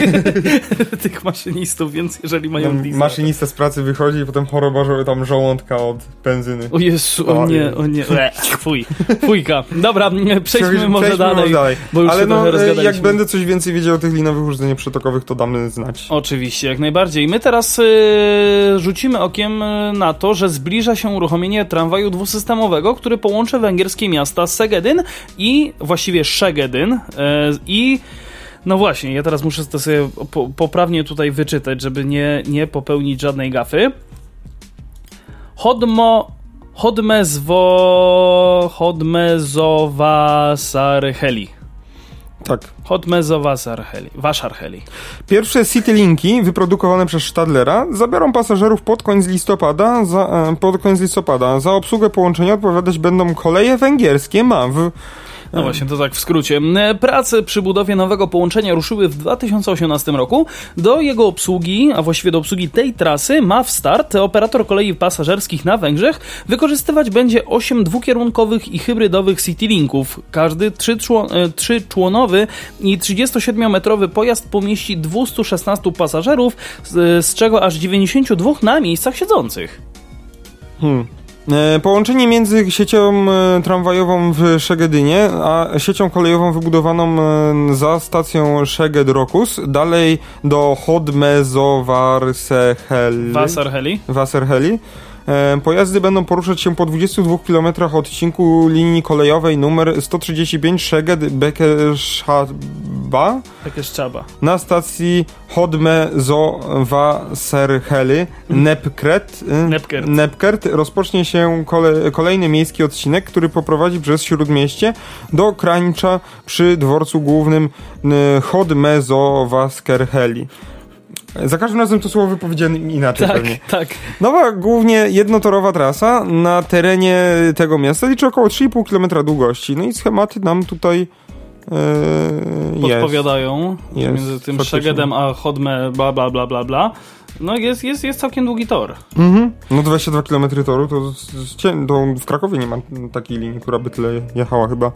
[SPEAKER 1] [laughs] tych maszynistów, więc jeżeli mają
[SPEAKER 2] Tam
[SPEAKER 1] diesla.
[SPEAKER 2] maszynista z pracy wychodzi i potem choroba tam żołądka od benzyny.
[SPEAKER 1] O Jezu, o nie, o nie, e, fuj, fujka. Dobra, przejdźmy
[SPEAKER 2] Przejdźmy-
[SPEAKER 1] może
[SPEAKER 2] przejdźmy
[SPEAKER 1] dalej,
[SPEAKER 2] może
[SPEAKER 1] bo już
[SPEAKER 2] Ale
[SPEAKER 1] się
[SPEAKER 2] no,
[SPEAKER 1] trochę
[SPEAKER 2] e, jak będę coś więcej wiedział o tych linowych urządzeniach przetokowych, to damy znać.
[SPEAKER 1] Oczywiście, jak najbardziej. My teraz e, rzucimy okiem e, na to, że zbliża się uruchomienie tramwaju dwusystemowego, który połączy węgierskie miasta Segedyn i właściwie Szegedyn i no właśnie, ja teraz muszę to sobie po, poprawnie tutaj wyczytać, żeby nie, nie popełnić żadnej gafy. Hodmo Hodmezwo Hodmezowasarheli.
[SPEAKER 2] Tak.
[SPEAKER 1] Hodmezowasarheli. Waszarheli.
[SPEAKER 2] Pierwsze Citylinki wyprodukowane przez Stadlera zabiorą pasażerów pod koniec listopada. Za, e, pod koniec listopada. Za obsługę połączenia odpowiadać będą koleje węgierskie MAW.
[SPEAKER 1] No właśnie, to tak w skrócie. E, Prace przy budowie nowego połączenia ruszyły w 2018 roku. Do jego obsługi, a właściwie do obsługi tej trasy ma w start operator kolei pasażerskich na Węgrzech wykorzystywać będzie 8 dwukierunkowych i hybrydowych Citylinków. Każdy trzyczło- e, trzyczłonowy i 37-metrowy pojazd pomieści 216 pasażerów, z, z czego aż 92 na miejscach siedzących.
[SPEAKER 2] Hmm. E, Połączenie między siecią e, tramwajową w Szegedynie, a siecią kolejową wybudowaną e, za stacją Szeged-Rokus, dalej do Hodmezowarseheli.
[SPEAKER 1] Wasarheli.
[SPEAKER 2] E, Pojazdy będą poruszać się po 22 km odcinku linii kolejowej numer 135 Szeged Bekeszaba na stacji Hodmezowaserheli Nepkret, e,
[SPEAKER 1] Nepkert.
[SPEAKER 2] Nepkert rozpocznie się kole, kolejny miejski odcinek, który poprowadzi przez Śródmieście do Krańcza przy dworcu głównym e, Hodmezowaskerheli. Za każdym razem to słowo wypowiedziane inaczej
[SPEAKER 1] Tak,
[SPEAKER 2] pewnie.
[SPEAKER 1] tak.
[SPEAKER 2] Nowa, głównie jednotorowa trasa na terenie tego miasta liczy około 3,5 km długości. No i schematy nam tutaj jest.
[SPEAKER 1] podpowiadają
[SPEAKER 2] Jest,
[SPEAKER 1] między tym
[SPEAKER 2] faktycznie.
[SPEAKER 1] Szegedem a Chodme bla bla bla bla bla. No jest, jest, jest całkiem długi tor.
[SPEAKER 2] Mhm. No 22 km toru to, z- z- cię- to w Krakowie nie ma takiej linii, która by tyle jechała chyba.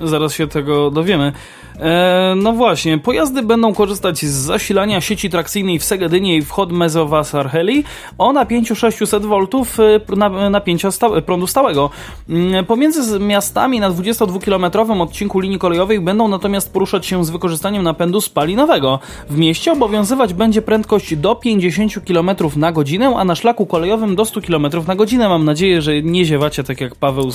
[SPEAKER 1] Zaraz się tego dowiemy. E, no właśnie, pojazdy będą korzystać z zasilania sieci trakcyjnej w Segedynie i w Chodmezowa Sarheli o napięciu 600 V e, na, napięcia sta, prądu stałego. Mm, Pomiędzy miastami na 22-kilometrowym odcinku linii kolejowej będą natomiast poruszać się z wykorzystaniem napędu spalinowego. W mieście obowiązywać będzie prędkość do 50 km na godzinę, a na szlaku kolejowym do 100 km na godzinę. Mam nadzieję, że nie ziewacie tak jak Paweł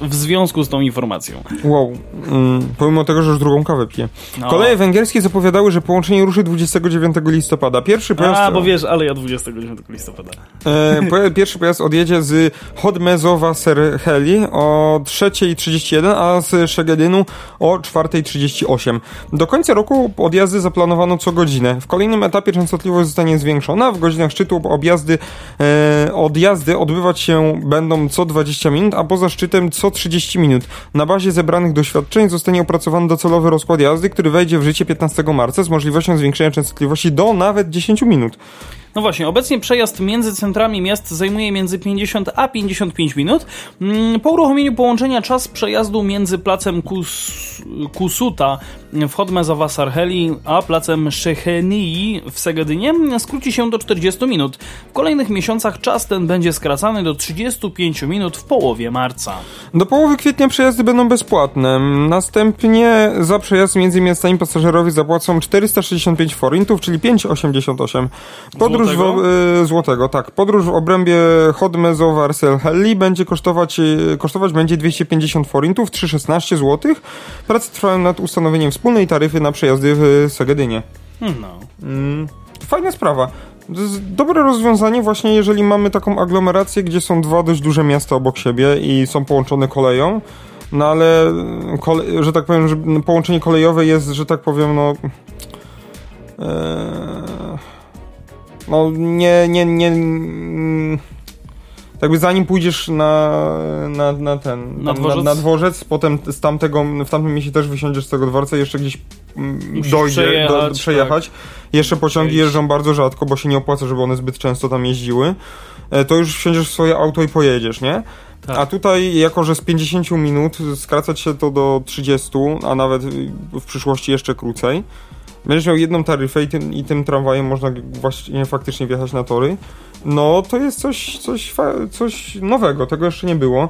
[SPEAKER 1] w związku z tą informacją.
[SPEAKER 2] Wow. Mm, pomimo tego, że już drugą kawę piję.
[SPEAKER 1] No.
[SPEAKER 2] Koleje węgierskie zapowiadały, że połączenie ruszy 29 listopada. Pierwszy pojazd...
[SPEAKER 1] A, bo wiesz, ale ja 29 listopada.
[SPEAKER 2] E, pierwszy pojazd odjedzie z Chodmezowa Serheli o 3.31, a z Szegedynu o 4.38. Do końca roku odjazdy zaplanowano co godzinę. W kolejnym etapie częstotliwość zostanie zwiększona. W godzinach szczytu objazdy, e, odjazdy odbywać się będą co 20 minut, a poza szczytem co 30 minut. Na bazie zebranych doświadczeń zostanie opracowany docelowy rozkład jazdy, który wejdzie w życie 15 marca z możliwością zwiększenia częstotliwości do nawet 10 minut.
[SPEAKER 1] No właśnie, obecnie przejazd między centrami miast zajmuje między 50 a 55 minut. Mm, Po uruchomieniu połączenia czas przejazdu między placem Kus Kusuta w Chodmezowa Sarheli a placem Szechenii w Segedynie skróci się do 40 minut. W kolejnych miesiącach czas ten będzie skracany do 35 minut w połowie marca.
[SPEAKER 2] Do połowy kwietnia przejazdy będą bezpłatne. Następnie za przejazd między miastami pasażerowie zapłacą 465 forintów, czyli 5,88. Podróż
[SPEAKER 1] Złotego?
[SPEAKER 2] W, y, złotego, tak. Podróż w obrębie Chodmezowa Arselhelli będzie kosztować, y, kosztować będzie 250 forintów, 3,16 zł. Prace trwają nad ustanowieniem wspólnej taryfy na przejazdy w Segedynie.
[SPEAKER 1] No.
[SPEAKER 2] Mm, fajna sprawa. Dobre rozwiązanie właśnie, jeżeli mamy taką aglomerację, gdzie są dwa dość duże miasta obok siebie i są połączone koleją. No ale, kole, że tak powiem, że połączenie kolejowe jest, że tak powiem, no... E, no nie, nie, nie... mm, Jakby zanim pójdziesz na, na, na ten...
[SPEAKER 1] Na dworzec?
[SPEAKER 2] Na, na dworzec, potem z tamtego, w tamtym mieście też wysiądziesz z tego dworca i jeszcze gdzieś mm,
[SPEAKER 1] Musisz
[SPEAKER 2] dojdzie,
[SPEAKER 1] przejechać,
[SPEAKER 2] do, przejechać. Jeszcze pociągi jeżdżą bardzo rzadko, bo się nie opłaca, żeby one zbyt często tam jeździły. E, To już wsiądziesz w swoje auto i pojedziesz, nie?
[SPEAKER 1] Tak.
[SPEAKER 2] A tutaj, jako że z 50 minut skracać się to do 30, a nawet w przyszłości jeszcze krócej. Będziesz miał jedną taryfę i tym, i tym tramwajem można właśnie faktycznie wjechać na tory. No to jest coś, coś, coś nowego, tego jeszcze nie było.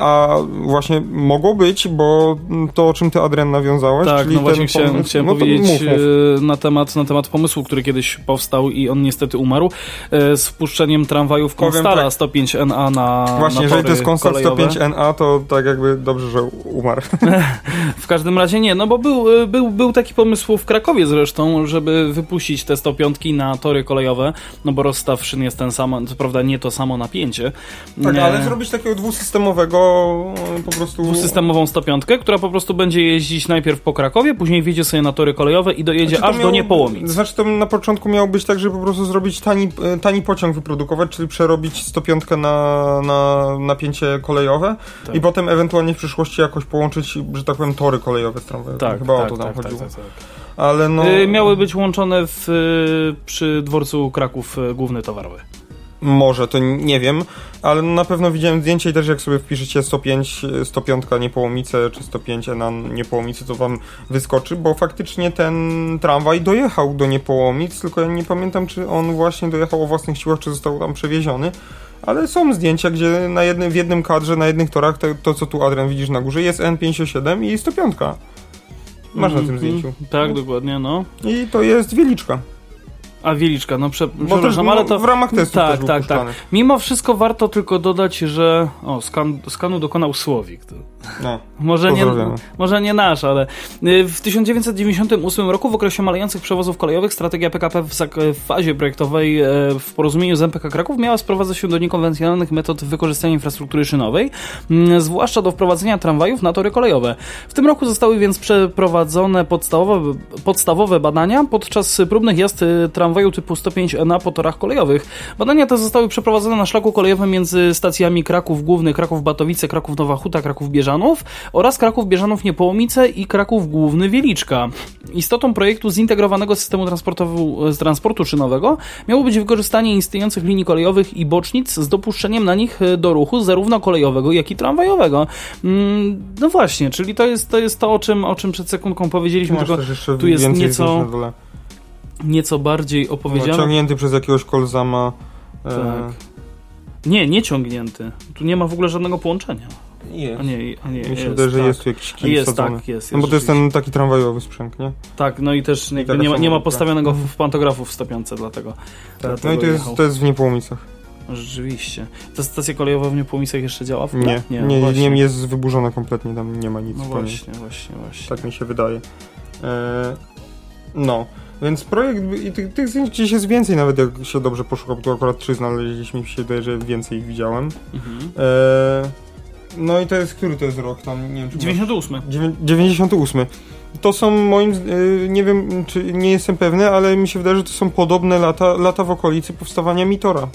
[SPEAKER 2] A właśnie mogło być, bo to o czym ty Adrian nawiązałeś,
[SPEAKER 1] Tak,
[SPEAKER 2] czyli
[SPEAKER 1] no właśnie
[SPEAKER 2] ten
[SPEAKER 1] chciałem,
[SPEAKER 2] pomysł-
[SPEAKER 1] chciałem
[SPEAKER 2] no
[SPEAKER 1] powiedzieć
[SPEAKER 2] mów, mów.
[SPEAKER 1] e, Na, temat, na temat pomysłu, który kiedyś powstał i on niestety umarł, e, z wpuszczeniem tramwajów Konstala
[SPEAKER 2] tak.
[SPEAKER 1] 105NA na
[SPEAKER 2] Właśnie,
[SPEAKER 1] na
[SPEAKER 2] jeżeli to jest Konstal
[SPEAKER 1] kolejowe.
[SPEAKER 2] 105NA, to tak jakby dobrze, że umarł. [laughs] [laughs]
[SPEAKER 1] W każdym razie nie, no bo był, e, był, był taki pomysł w Krakowie zresztą, żeby wypuścić te 105 na tory kolejowe, no bo rozstaw szyn jest ten sam, co prawda nie to samo napięcie.
[SPEAKER 2] Tak, ale zrobić takiego dwusystemowego po prostu...
[SPEAKER 1] Dwusystemową 105, która po prostu będzie jeździć najpierw po Krakowie, później wjedzie sobie na tory kolejowe i dojedzie
[SPEAKER 2] Znaczy,
[SPEAKER 1] aż do
[SPEAKER 2] miało-
[SPEAKER 1] Niepołomic.
[SPEAKER 2] Znaczy to na początku miało być tak, żeby po prostu zrobić tani, e, tani pociąg wyprodukować, czyli przerobić 105 na, na napięcie kolejowe
[SPEAKER 1] Tak.
[SPEAKER 2] i potem ewentualnie w przyszłości jakoś połączyć, że tak powiem, tory kolejowe z tramwajem.
[SPEAKER 1] Tak,
[SPEAKER 2] Chyba
[SPEAKER 1] tak,
[SPEAKER 2] o to tam
[SPEAKER 1] tak,
[SPEAKER 2] chodziło.
[SPEAKER 1] tak, tak, tak.
[SPEAKER 2] Ale no...
[SPEAKER 1] Y, Miały być łączone w, y, przy dworcu Kraków y, główny towarowy.
[SPEAKER 2] Może, to nie wiem, ale na pewno widziałem zdjęcie i też jak sobie wpiszecie 105, 105 Niepołomice czy 105 na Niepołomice, to wam wyskoczy, bo faktycznie ten tramwaj dojechał do Niepołomic, tylko ja nie pamiętam, czy on właśnie dojechał o własnych siłach, czy został tam przewieziony. Ale są zdjęcia, gdzie na jednym, w jednym kadrze, na jednych torach, to, to co tu Adrian widzisz na górze, jest N57 i 105. Masz na tym
[SPEAKER 1] Mhm.
[SPEAKER 2] zdjęciu.
[SPEAKER 1] Tak, dokładnie, no.
[SPEAKER 2] I to jest Wieliczka.
[SPEAKER 1] A Wieliczka, no prze,
[SPEAKER 2] też
[SPEAKER 1] przepraszam,
[SPEAKER 2] no,
[SPEAKER 1] ale to...
[SPEAKER 2] w ramach testu
[SPEAKER 1] tak,
[SPEAKER 2] też
[SPEAKER 1] tak, tak.
[SPEAKER 2] puszczany.
[SPEAKER 1] Mimo wszystko warto tylko dodać, że... O, skan, skanu dokonał Słowik. To...
[SPEAKER 2] No.
[SPEAKER 1] Może nie, może nie nasz, ale y, w 1998 roku w okresie malejących przewozów kolejowych strategia PKP w, fazie projektowej e, w porozumieniu z MPK Kraków miała sprowadzać się do niekonwencjonalnych metod wykorzystania infrastruktury szynowej, mm, zwłaszcza do wprowadzenia tramwajów na tory kolejowe. W tym roku zostały więc przeprowadzone podstawowe, podstawowe badania. Podczas próbnych jazd tram tramwaju typu 105 na po torach kolejowych. Badania te zostały przeprowadzone na szlaku kolejowym między stacjami Kraków Główny, Kraków Batowice, Kraków Nowa Huta, Kraków Bieżanów oraz Kraków Bieżanów Niepołomice i Kraków Główny Wieliczka. Istotą projektu zintegrowanego systemu transportu szynowego miało być wykorzystanie istniejących linii kolejowych i bocznic z dopuszczeniem na nich do ruchu zarówno kolejowego, jak i tramwajowego. Mm, no właśnie, czyli to jest to, jest to o, czym, o czym przed sekundką powiedzieliśmy,
[SPEAKER 2] Masz
[SPEAKER 1] tylko tu jest nieco, nieco bardziej opowiedziane.
[SPEAKER 2] Ciągnięty przez jakiegoś kolzama. e,
[SPEAKER 1] Tak. Nie, nie ciągnięty. Tu nie ma w ogóle żadnego połączenia.
[SPEAKER 2] Jest.
[SPEAKER 1] A nie, a nie
[SPEAKER 2] Mi się
[SPEAKER 1] jest,
[SPEAKER 2] wydaje, że
[SPEAKER 1] tak.
[SPEAKER 2] jest tu jakiś kij
[SPEAKER 1] Jest,
[SPEAKER 2] wsadzony.
[SPEAKER 1] tak, jest.
[SPEAKER 2] No bo to jest ten taki tramwajowy sprzęg, nie?
[SPEAKER 1] Tak, no i też
[SPEAKER 2] taka
[SPEAKER 1] nie, ma, nie ma postawionego w pantografu w stopiące, dlatego.
[SPEAKER 2] Tak.
[SPEAKER 1] dlatego
[SPEAKER 2] No i to jest, to jest w Niepołomicach.
[SPEAKER 1] Rzeczywiście. Ta stacja kolejowa w Niepołomicach jeszcze działa? w
[SPEAKER 2] Nie,
[SPEAKER 1] ogóle?
[SPEAKER 2] nie,
[SPEAKER 1] no
[SPEAKER 2] nie,
[SPEAKER 1] właśnie.
[SPEAKER 2] nie, jest wyburzone kompletnie, tam nie ma nic
[SPEAKER 1] No właśnie, właśnie, właśnie.
[SPEAKER 2] Tak mi się wydaje. E, no, więc projekt, i tych, tych zdjęć gdzieś jest więcej, nawet jak się dobrze poszuka, bo tu akurat trzy znaleźliśmy, mi się wydaje, że więcej ich widziałem.
[SPEAKER 1] Mhm.
[SPEAKER 2] E, no i to jest, który to jest rok tam, nie wiem czy
[SPEAKER 1] 98.
[SPEAKER 2] Dziewię- 98. To są moim, y, nie wiem, czy nie jestem pewny, ale mi się wydaje, że to są podobne lata, lata w okolicy powstawania Mitora.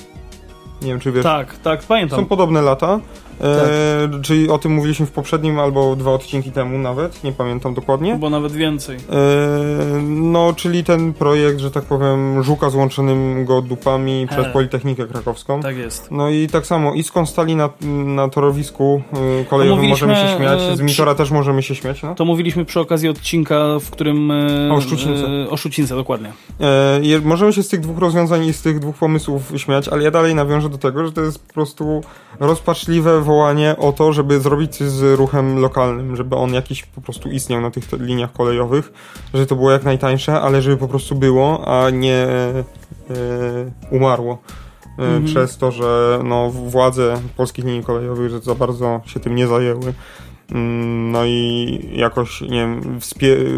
[SPEAKER 2] Nie wiem, czy wiesz.
[SPEAKER 1] Tak, tak, pamiętam.
[SPEAKER 2] Są podobne lata. E, czyli o tym mówiliśmy w poprzednim albo dwa odcinki temu nawet, nie pamiętam dokładnie.
[SPEAKER 1] Bo nawet więcej.
[SPEAKER 2] E, no, czyli ten projekt, że tak powiem, Żuka z łączonym go dupami przez
[SPEAKER 1] He.
[SPEAKER 2] Politechnikę Krakowską.
[SPEAKER 1] Tak jest.
[SPEAKER 2] No i tak samo, i skąd stali na, na torowisku y, kolejowym możemy się śmiać,
[SPEAKER 1] e,
[SPEAKER 2] z Mitora też możemy się śmiać, no.
[SPEAKER 1] To mówiliśmy przy okazji odcinka, w którym... e,
[SPEAKER 2] O Szczucince.
[SPEAKER 1] e, O Szczucince, dokładnie.
[SPEAKER 2] E, możemy się z tych dwóch rozwiązań i z tych dwóch pomysłów śmiać, ale ja dalej nawiążę do tego, że to jest po prostu rozpaczliwe wołanie o to, żeby zrobić coś z ruchem lokalnym, żeby on jakiś po prostu istniał na tych liniach kolejowych, żeby to było jak najtańsze, ale żeby po prostu było, a nie e, umarło. E,
[SPEAKER 1] Mhm.
[SPEAKER 2] Przez to, że no, władze polskich linii kolejowych że za bardzo się tym nie zajęły. Mm, No i jakoś, nie wiem,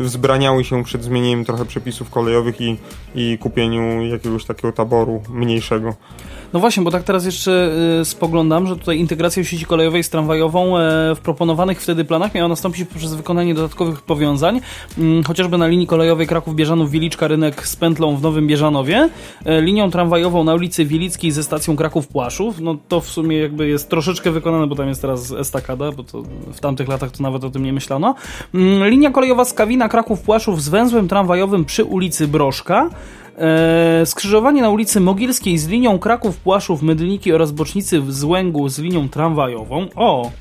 [SPEAKER 2] wzbraniały się przed zmienieniem trochę przepisów kolejowych i, i kupieniu jakiegoś takiego taboru mniejszego.
[SPEAKER 1] No właśnie, bo tak teraz jeszcze y, spoglądam, że tutaj integracja sieci kolejowej z tramwajową e, w proponowanych wtedy planach miała nastąpić poprzez wykonanie dodatkowych powiązań, mm, chociażby na linii kolejowej Kraków-Bieżanów, Wieliczka, Rynek z pętlą w Nowym Bieżanowie, e, linią tramwajową na ulicy Wielickiej ze stacją Kraków-Płaszów, no to w sumie jakby jest troszeczkę wykonane, bo tam jest teraz estakada, bo to w tamtych latach to nawet o tym nie myślano. Mm, Linia kolejowa z Kawina Kraków-Płaszów z węzłem tramwajowym przy ulicy Broszka, Eee, skrzyżowanie na ulicy Mogilskiej z linią Kraków, Płaszów, Mydlniki oraz bocznicy w Złęgu z linią tramwajową. O!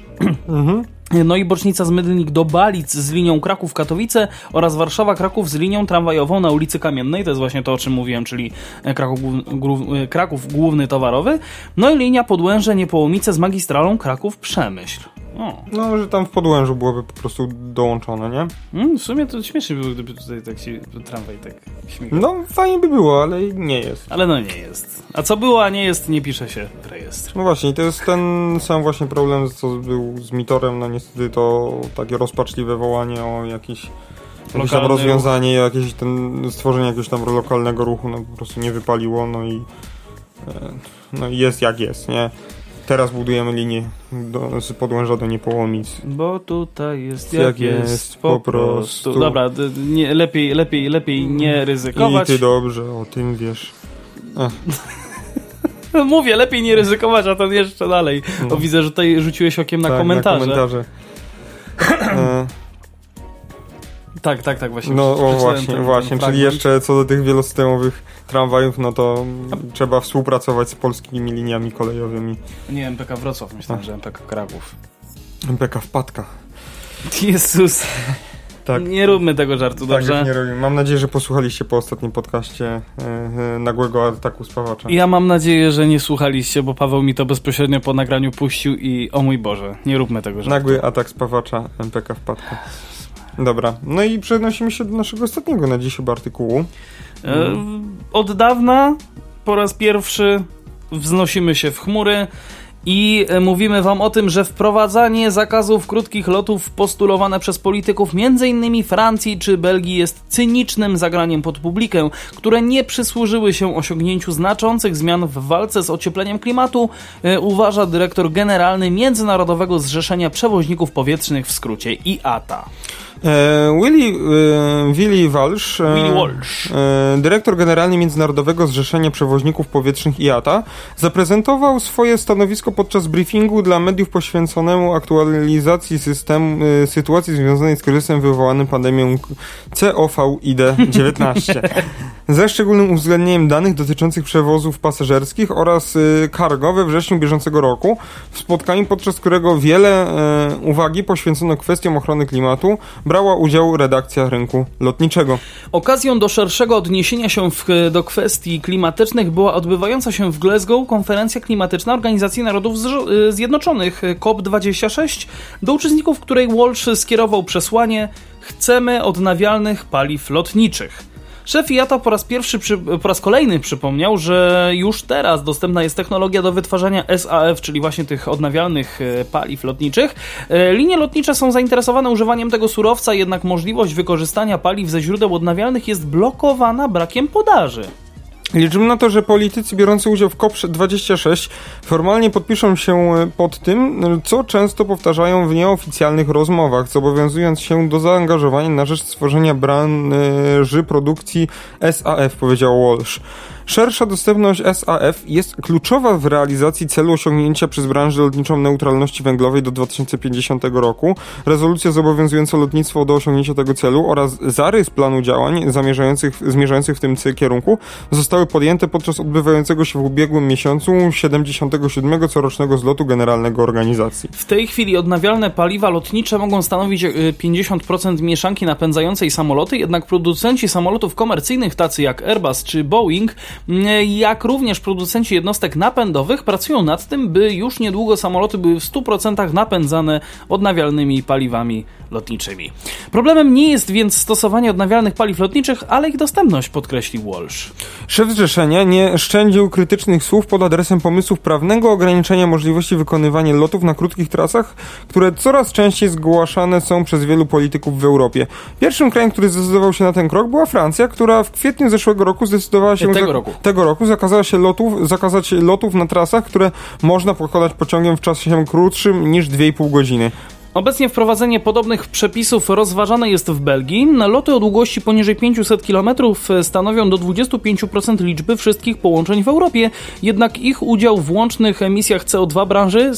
[SPEAKER 1] No i bocznica z Mydlnik do Balic z linią Kraków-Katowice oraz Warszawa-Kraków z linią tramwajową na ulicy Kamiennej. To jest właśnie to, o czym mówiłem, czyli Kraków, głów- głów- e, Kraków główny towarowy. No i linia Podłęże-Niepołomice z magistralą Kraków-Przemyśl. O,
[SPEAKER 2] No, że tam w Podłężu byłoby po prostu dołączone, nie?
[SPEAKER 1] mm, w sumie to śmiesznie by było, gdyby tutaj tak się tramwaj tak śmigał.
[SPEAKER 2] No, fajnie by było, ale nie jest.
[SPEAKER 1] Ale no nie jest. A co było, a nie jest, nie pisze się w rejestr.
[SPEAKER 2] No właśnie, to jest ten sam właśnie problem, co był z Mitorem, no niestety to takie rozpaczliwe wołanie o jakieś, jakieś tam rozwiązanie, jakieś ten, stworzenie jakiegoś tam lokalnego ruchu, no po prostu nie wypaliło, no i e, no i jest jak jest, nie? Teraz budujemy linię do, z Podłęża do Niepołomic.
[SPEAKER 1] Bo tutaj jest jak,
[SPEAKER 2] Jak
[SPEAKER 1] jest,
[SPEAKER 2] jest,
[SPEAKER 1] po prostu.
[SPEAKER 2] prostu.
[SPEAKER 1] Dobra, nie, lepiej, lepiej, lepiej nie
[SPEAKER 2] I
[SPEAKER 1] ryzykować.
[SPEAKER 2] ty dobrze o tym wiesz. [laughs]
[SPEAKER 1] Mówię, lepiej nie ryzykować, a ten jeszcze dalej.
[SPEAKER 2] No.
[SPEAKER 1] Bo widzę, że tutaj rzuciłeś okiem na
[SPEAKER 2] tak,
[SPEAKER 1] komentarze.
[SPEAKER 2] Na komentarze. [laughs]
[SPEAKER 1] Tak, tak, tak, właśnie.
[SPEAKER 2] No o, właśnie,
[SPEAKER 1] ten- ten
[SPEAKER 2] właśnie, czyli jeszcze co do tych wielosystemowych tramwajów, no to trzeba współpracować z polskimi liniami kolejowymi.
[SPEAKER 1] Nie, MPK Wrocław, myślałem, że MPK Kraków.
[SPEAKER 2] MPK wpadka.
[SPEAKER 1] Jezus,
[SPEAKER 2] Tak.
[SPEAKER 1] nie róbmy tego żartu,
[SPEAKER 2] Tak,
[SPEAKER 1] dobrze?
[SPEAKER 2] nie robimy. Mam nadzieję, że posłuchaliście po ostatnim podcaście e, nagłego ataku spawacza.
[SPEAKER 1] Ja mam nadzieję, że nie słuchaliście, bo Paweł mi to bezpośrednio po nagraniu puścił i o mój Boże, nie róbmy tego żartu.
[SPEAKER 2] Nagły atak spawacza MPK wpadka. Dobra, no i przenosimy się do naszego ostatniego na dziś chyba artykułu.
[SPEAKER 1] E, Od dawna po raz pierwszy wznosimy się w chmury i mówimy wam o tym, że wprowadzanie zakazów krótkich lotów postulowane przez polityków m.in. Francji czy Belgii jest cynicznym zagraniem pod publikę, które nie przysłużyły się osiągnięciu znaczących zmian w walce z ociepleniem klimatu, e, uważa dyrektor generalny Międzynarodowego Zrzeszenia Przewoźników Powietrznych w skrócie IATA.
[SPEAKER 2] E, Willy, e, Willy Walsh, e,
[SPEAKER 1] Willy Walsh.
[SPEAKER 2] E, dyrektor generalny Międzynarodowego Zrzeszenia Przewoźników Powietrznych IATA, zaprezentował swoje stanowisko podczas briefingu dla mediów poświęconemu aktualizacji systemu, e, sytuacji związanej z kryzysem wywołanym pandemią COVID-19 [laughs] ze szczególnym uwzględnieniem danych dotyczących przewozów pasażerskich oraz cargo we wrześniu bieżącego roku, w spotkaniu podczas którego wiele uwagi poświęcono kwestiom ochrony klimatu, brała udział redakcja rynku lotniczego.
[SPEAKER 1] Okazją do szerszego odniesienia się w, do kwestii klimatycznych była odbywająca się w Glasgow konferencja klimatyczna Organizacji Narodów Zjednoczonych COP26, do uczestników której Walsh skierował przesłanie Chcemy odnawialnych paliw lotniczych. Szef IATA po raz pierwszy, po raz kolejny przypomniał, że już teraz dostępna jest technologia do wytwarzania SAF, czyli właśnie tych odnawialnych e, paliw lotniczych. E, linie lotnicze są zainteresowane używaniem tego surowca, jednak możliwość wykorzystania paliw ze źródeł odnawialnych jest blokowana brakiem podaży.
[SPEAKER 2] Liczymy na to, że politycy biorący udział w COP26 formalnie podpiszą się pod tym, co często powtarzają w nieoficjalnych rozmowach, zobowiązując się do zaangażowania na rzecz stworzenia branży produkcji SAF, powiedział Walsh. Szersza dostępność SAF jest kluczowa w realizacji celu osiągnięcia przez branżę lotniczą neutralności węglowej do 2050 roku. Rezolucja zobowiązująca lotnictwo do osiągnięcia tego celu oraz zarys planu działań zamierzających, zmierzających w tym kierunku zostały podjęte podczas odbywającego się w ubiegłym miesiącu 77. corocznego zlotu generalnego organizacji.
[SPEAKER 1] W tej chwili odnawialne paliwa lotnicze mogą stanowić 50% e, mieszanki napędzającej samoloty, jednak producenci samolotów komercyjnych tacy jak Airbus czy Boeing jak również producenci jednostek napędowych pracują nad tym, by już niedługo samoloty były w 100% napędzane odnawialnymi paliwami lotniczymi. Problemem nie jest więc stosowanie odnawialnych paliw lotniczych, ale ich dostępność, podkreślił Walsh.
[SPEAKER 2] Szef zrzeszenia nie szczędził krytycznych słów pod adresem pomysłów prawnego ograniczenia możliwości wykonywania lotów na krótkich trasach, które coraz częściej zgłaszane są przez wielu polityków w Europie. Pierwszym krajem, który zdecydował się na ten krok była Francja, która w kwietniu zeszłego roku zdecydowała się...
[SPEAKER 1] Tego roku.
[SPEAKER 2] Tego roku zakazała się lotów, zakazać lotów na trasach, które można pokonać pociągiem w czasie krótszym niż 2,5 godziny.
[SPEAKER 1] Obecnie wprowadzenie podobnych przepisów rozważane jest w Belgii. Loty o długości poniżej 500 km stanowią do 25% liczby wszystkich połączeń w Europie, jednak ich udział w łącznych emisjach CO2 branży,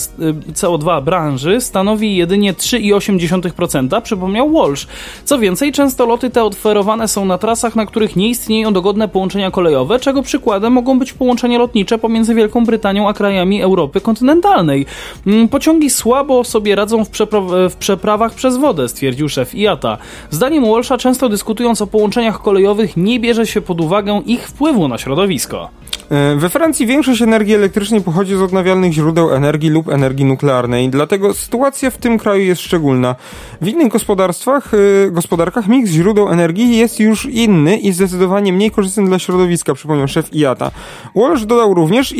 [SPEAKER 1] CO2 branży stanowi jedynie 3,8%, przypomniał Walsh. Co więcej, często loty te oferowane są na trasach, na których nie istnieją dogodne połączenia kolejowe, czego przykładem mogą być połączenia lotnicze pomiędzy Wielką Brytanią a krajami Europy kontynentalnej. Mm, pociągi słabo sobie radzą w przeprowadzeniu w przeprawach przez wodę, stwierdził szef IATA. Zdaniem Walsha, często dyskutując o połączeniach kolejowych, nie bierze się pod uwagę ich wpływu na środowisko.
[SPEAKER 2] E, we Francji większość energii elektrycznej pochodzi z odnawialnych źródeł energii lub energii nuklearnej, dlatego sytuacja w tym kraju jest szczególna. W innych gospodarstwach, e, gospodarkach miks źródeł energii jest już inny i zdecydowanie mniej korzystny dla środowiska, przypomniał szef IATA. Walsh dodał również,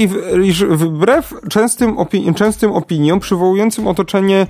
[SPEAKER 2] iż wbrew częstym, opini częstym opiniom przywołującym otoczenie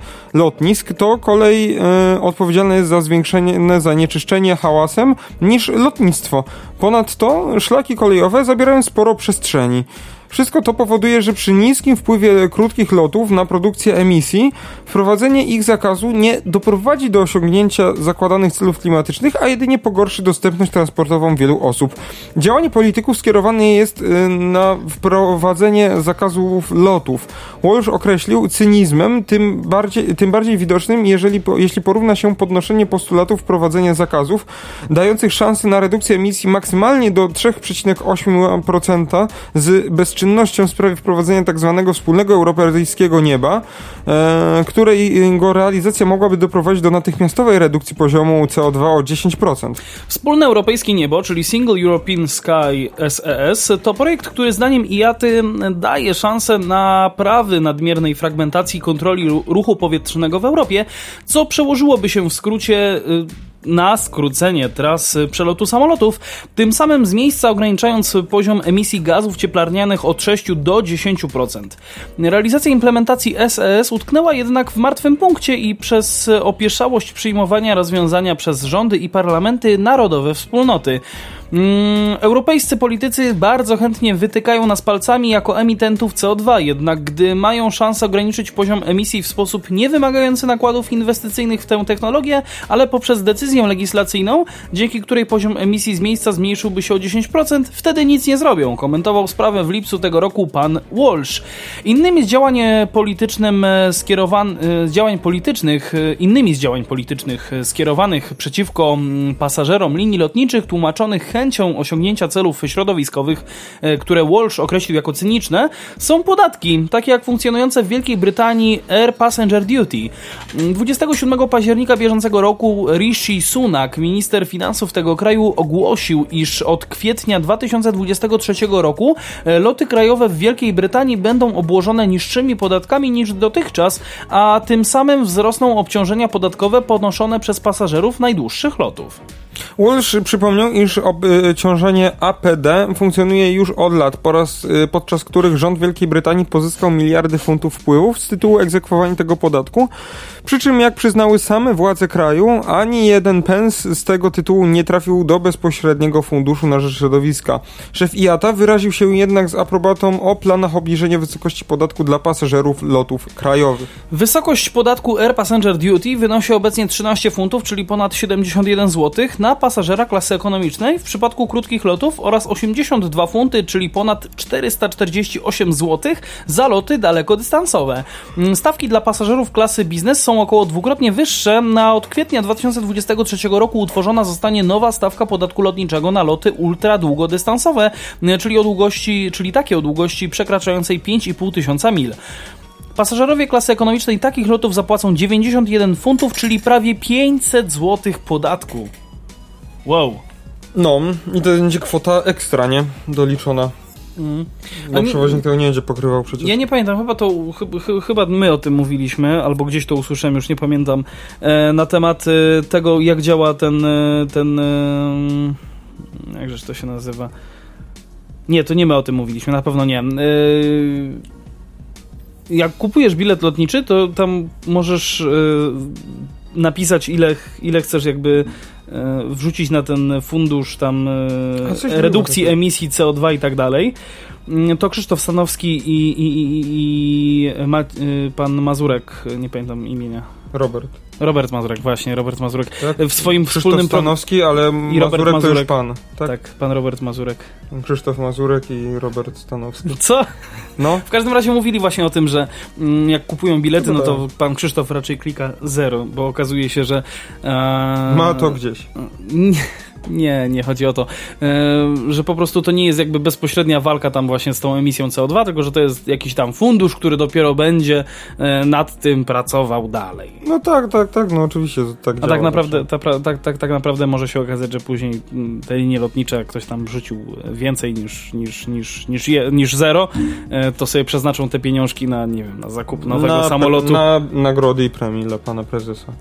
[SPEAKER 2] lotnisk, to kolej e, odpowiedzialna jest za zwiększenie zanieczyszczenie hałasem niż lotnictwo. Ponadto szlaki kolejowe zabierają sporo przestrzeni. Wszystko to powoduje, że przy niskim wpływie krótkich lotów na produkcję emisji, wprowadzenie ich zakazu nie doprowadzi do osiągnięcia zakładanych celów klimatycznych, a jedynie pogorszy dostępność transportową wielu osób. Działanie polityków skierowane jest y, na wprowadzenie zakazów lotów. Walsh określił cynizmem, tym bardziej, tym bardziej widocznym, jeżeli, jeśli porówna się podnoszenie postulatów wprowadzenia zakazów, dających szansę na redukcję emisji maksymalnie do 3,8% z bezczynności czynnością w sprawie wprowadzenia tak zwanego wspólnego europejskiego nieba, e, której jego realizacja mogłaby doprowadzić do natychmiastowej redukcji poziomu CO2 o 10%.
[SPEAKER 1] Wspólne europejskie niebo, czyli Single European Sky SES, e to projekt, który zdaniem IATY daje szansę na prawy nadmiernej fragmentacji kontroli ruchu powietrznego w Europie, co przełożyłoby się w skrócie y, na skrócenie tras przelotu samolotów, tym samym z miejsca ograniczając poziom emisji gazów cieplarnianych od 6 do 10%. Realizacja implementacji SES utknęła jednak w martwym punkcie i przez opieszałość przyjmowania rozwiązania przez rządy i parlamenty narodowe wspólnoty. Mm, europejscy politycy bardzo chętnie wytykają nas palcami jako emitentów CO2, jednak gdy mają szansę ograniczyć poziom emisji w sposób niewymagający nakładów inwestycyjnych w tę technologię, ale poprzez decyzję legislacyjną, dzięki której poziom emisji z miejsca zmniejszyłby się o 10%, wtedy nic nie zrobią, komentował sprawę w lipcu tego roku pan Walsh. Innymi z działań politycznym skierowan... z działań politycznych, innymi z działań politycznych skierowanych przeciwko mm, pasażerom linii lotniczych tłumaczonych chęcią osiągnięcia celów środowiskowych, e, które Walsh określił jako cyniczne, są podatki, takie jak funkcjonujące w Wielkiej Brytanii Air Passenger Duty. 27 października bieżącego roku Rishi Sunak, minister finansów tego kraju, ogłosił, iż od kwietnia 2023 roku e, loty krajowe w Wielkiej Brytanii będą obłożone niższymi podatkami niż dotychczas, a tym samym wzrosną obciążenia podatkowe ponoszone przez pasażerów najdłuższych lotów.
[SPEAKER 2] Walsh przypomniał, iż obciążenie APD funkcjonuje już od lat, po raz, y, podczas których rząd Wielkiej Brytanii pozyskał miliardy funtów wpływów z tytułu egzekwowania tego podatku. Przy czym, jak przyznały same władze kraju, ani jeden pens z tego tytułu nie trafił do bezpośredniego funduszu na rzecz środowiska. Szef IATA wyraził się jednak z aprobatą o planach obniżenia wysokości podatku dla pasażerów lotów krajowych.
[SPEAKER 1] Wysokość podatku Air Passenger Duty wynosi obecnie 13 funtów, czyli ponad 71 zł na pasażera klasy ekonomicznej w przypadku krótkich lotów oraz 82 funty, czyli ponad 448 zł za loty dalekodystansowe. Mm, stawki dla pasażerów klasy biznes są około dwukrotnie wyższe. Na od kwietnia 2023 roku utworzona zostanie nowa stawka podatku lotniczego na loty ultra długodystansowe, czyli o długości, czyli takie o długości przekraczającej 5,5 tysiąca mil. Pasażerowie klasy ekonomicznej takich lotów zapłacą 91 funtów, czyli prawie 500 zł podatku. Wow.
[SPEAKER 2] No, i to będzie kwota ekstra, nie? Doliczona. Mm. Bo przewoźnik tego nie będzie pokrywał przecież.
[SPEAKER 1] Ja nie pamiętam, chyba to ch chyba my o tym mówiliśmy, albo gdzieś to usłyszałem, już nie pamiętam, e, na temat e, tego, jak działa ten e, ten e, jakżeż to się nazywa. Nie, to nie my o tym mówiliśmy, na pewno nie. E, jak kupujesz bilet lotniczy, to tam możesz e, napisać ile, ile chcesz jakby wrzucić na ten fundusz tam e, redukcji emisji CO2 i tak dalej, mm, to Krzysztof Stanowski i, i, i, i Ma, y, pan Mazurek, nie pamiętam imienia.
[SPEAKER 2] Robert.
[SPEAKER 1] Robert Mazurek, właśnie, Robert Mazurek. Tak? W swoim
[SPEAKER 2] Krzysztof
[SPEAKER 1] wspólnym...
[SPEAKER 2] Stanowski, ale I Robert Mazurek, Mazurek to już pan.
[SPEAKER 1] Tak? tak, pan Robert Mazurek.
[SPEAKER 2] Krzysztof Mazurek i Robert Stanowski.
[SPEAKER 1] Co? No. W każdym razie mówili właśnie o tym, że mm, jak kupują bilety, no to pan Krzysztof raczej klika zero, bo okazuje się, że...
[SPEAKER 2] E... Ma to gdzieś.
[SPEAKER 1] Nie. Nie, chodzi o to, e, że po prostu to nie jest jakby bezpośrednia walka tam właśnie z tą emisją CO2, tylko że to jest jakiś tam fundusz, który dopiero będzie e, nad tym pracował dalej.
[SPEAKER 2] No tak, tak, tak, no oczywiście tak
[SPEAKER 1] A tak naprawdę, ta, tak, tak, tak naprawdę może się okazać, że później mm, te linie lotnicze, jak ktoś tam rzucił więcej niż, niż, niż, niż, je, niż zero, e, to sobie przeznaczą te pieniążki na, nie wiem, na zakup nowego na, samolotu.
[SPEAKER 2] Na nagrody i premii dla pana prezesa.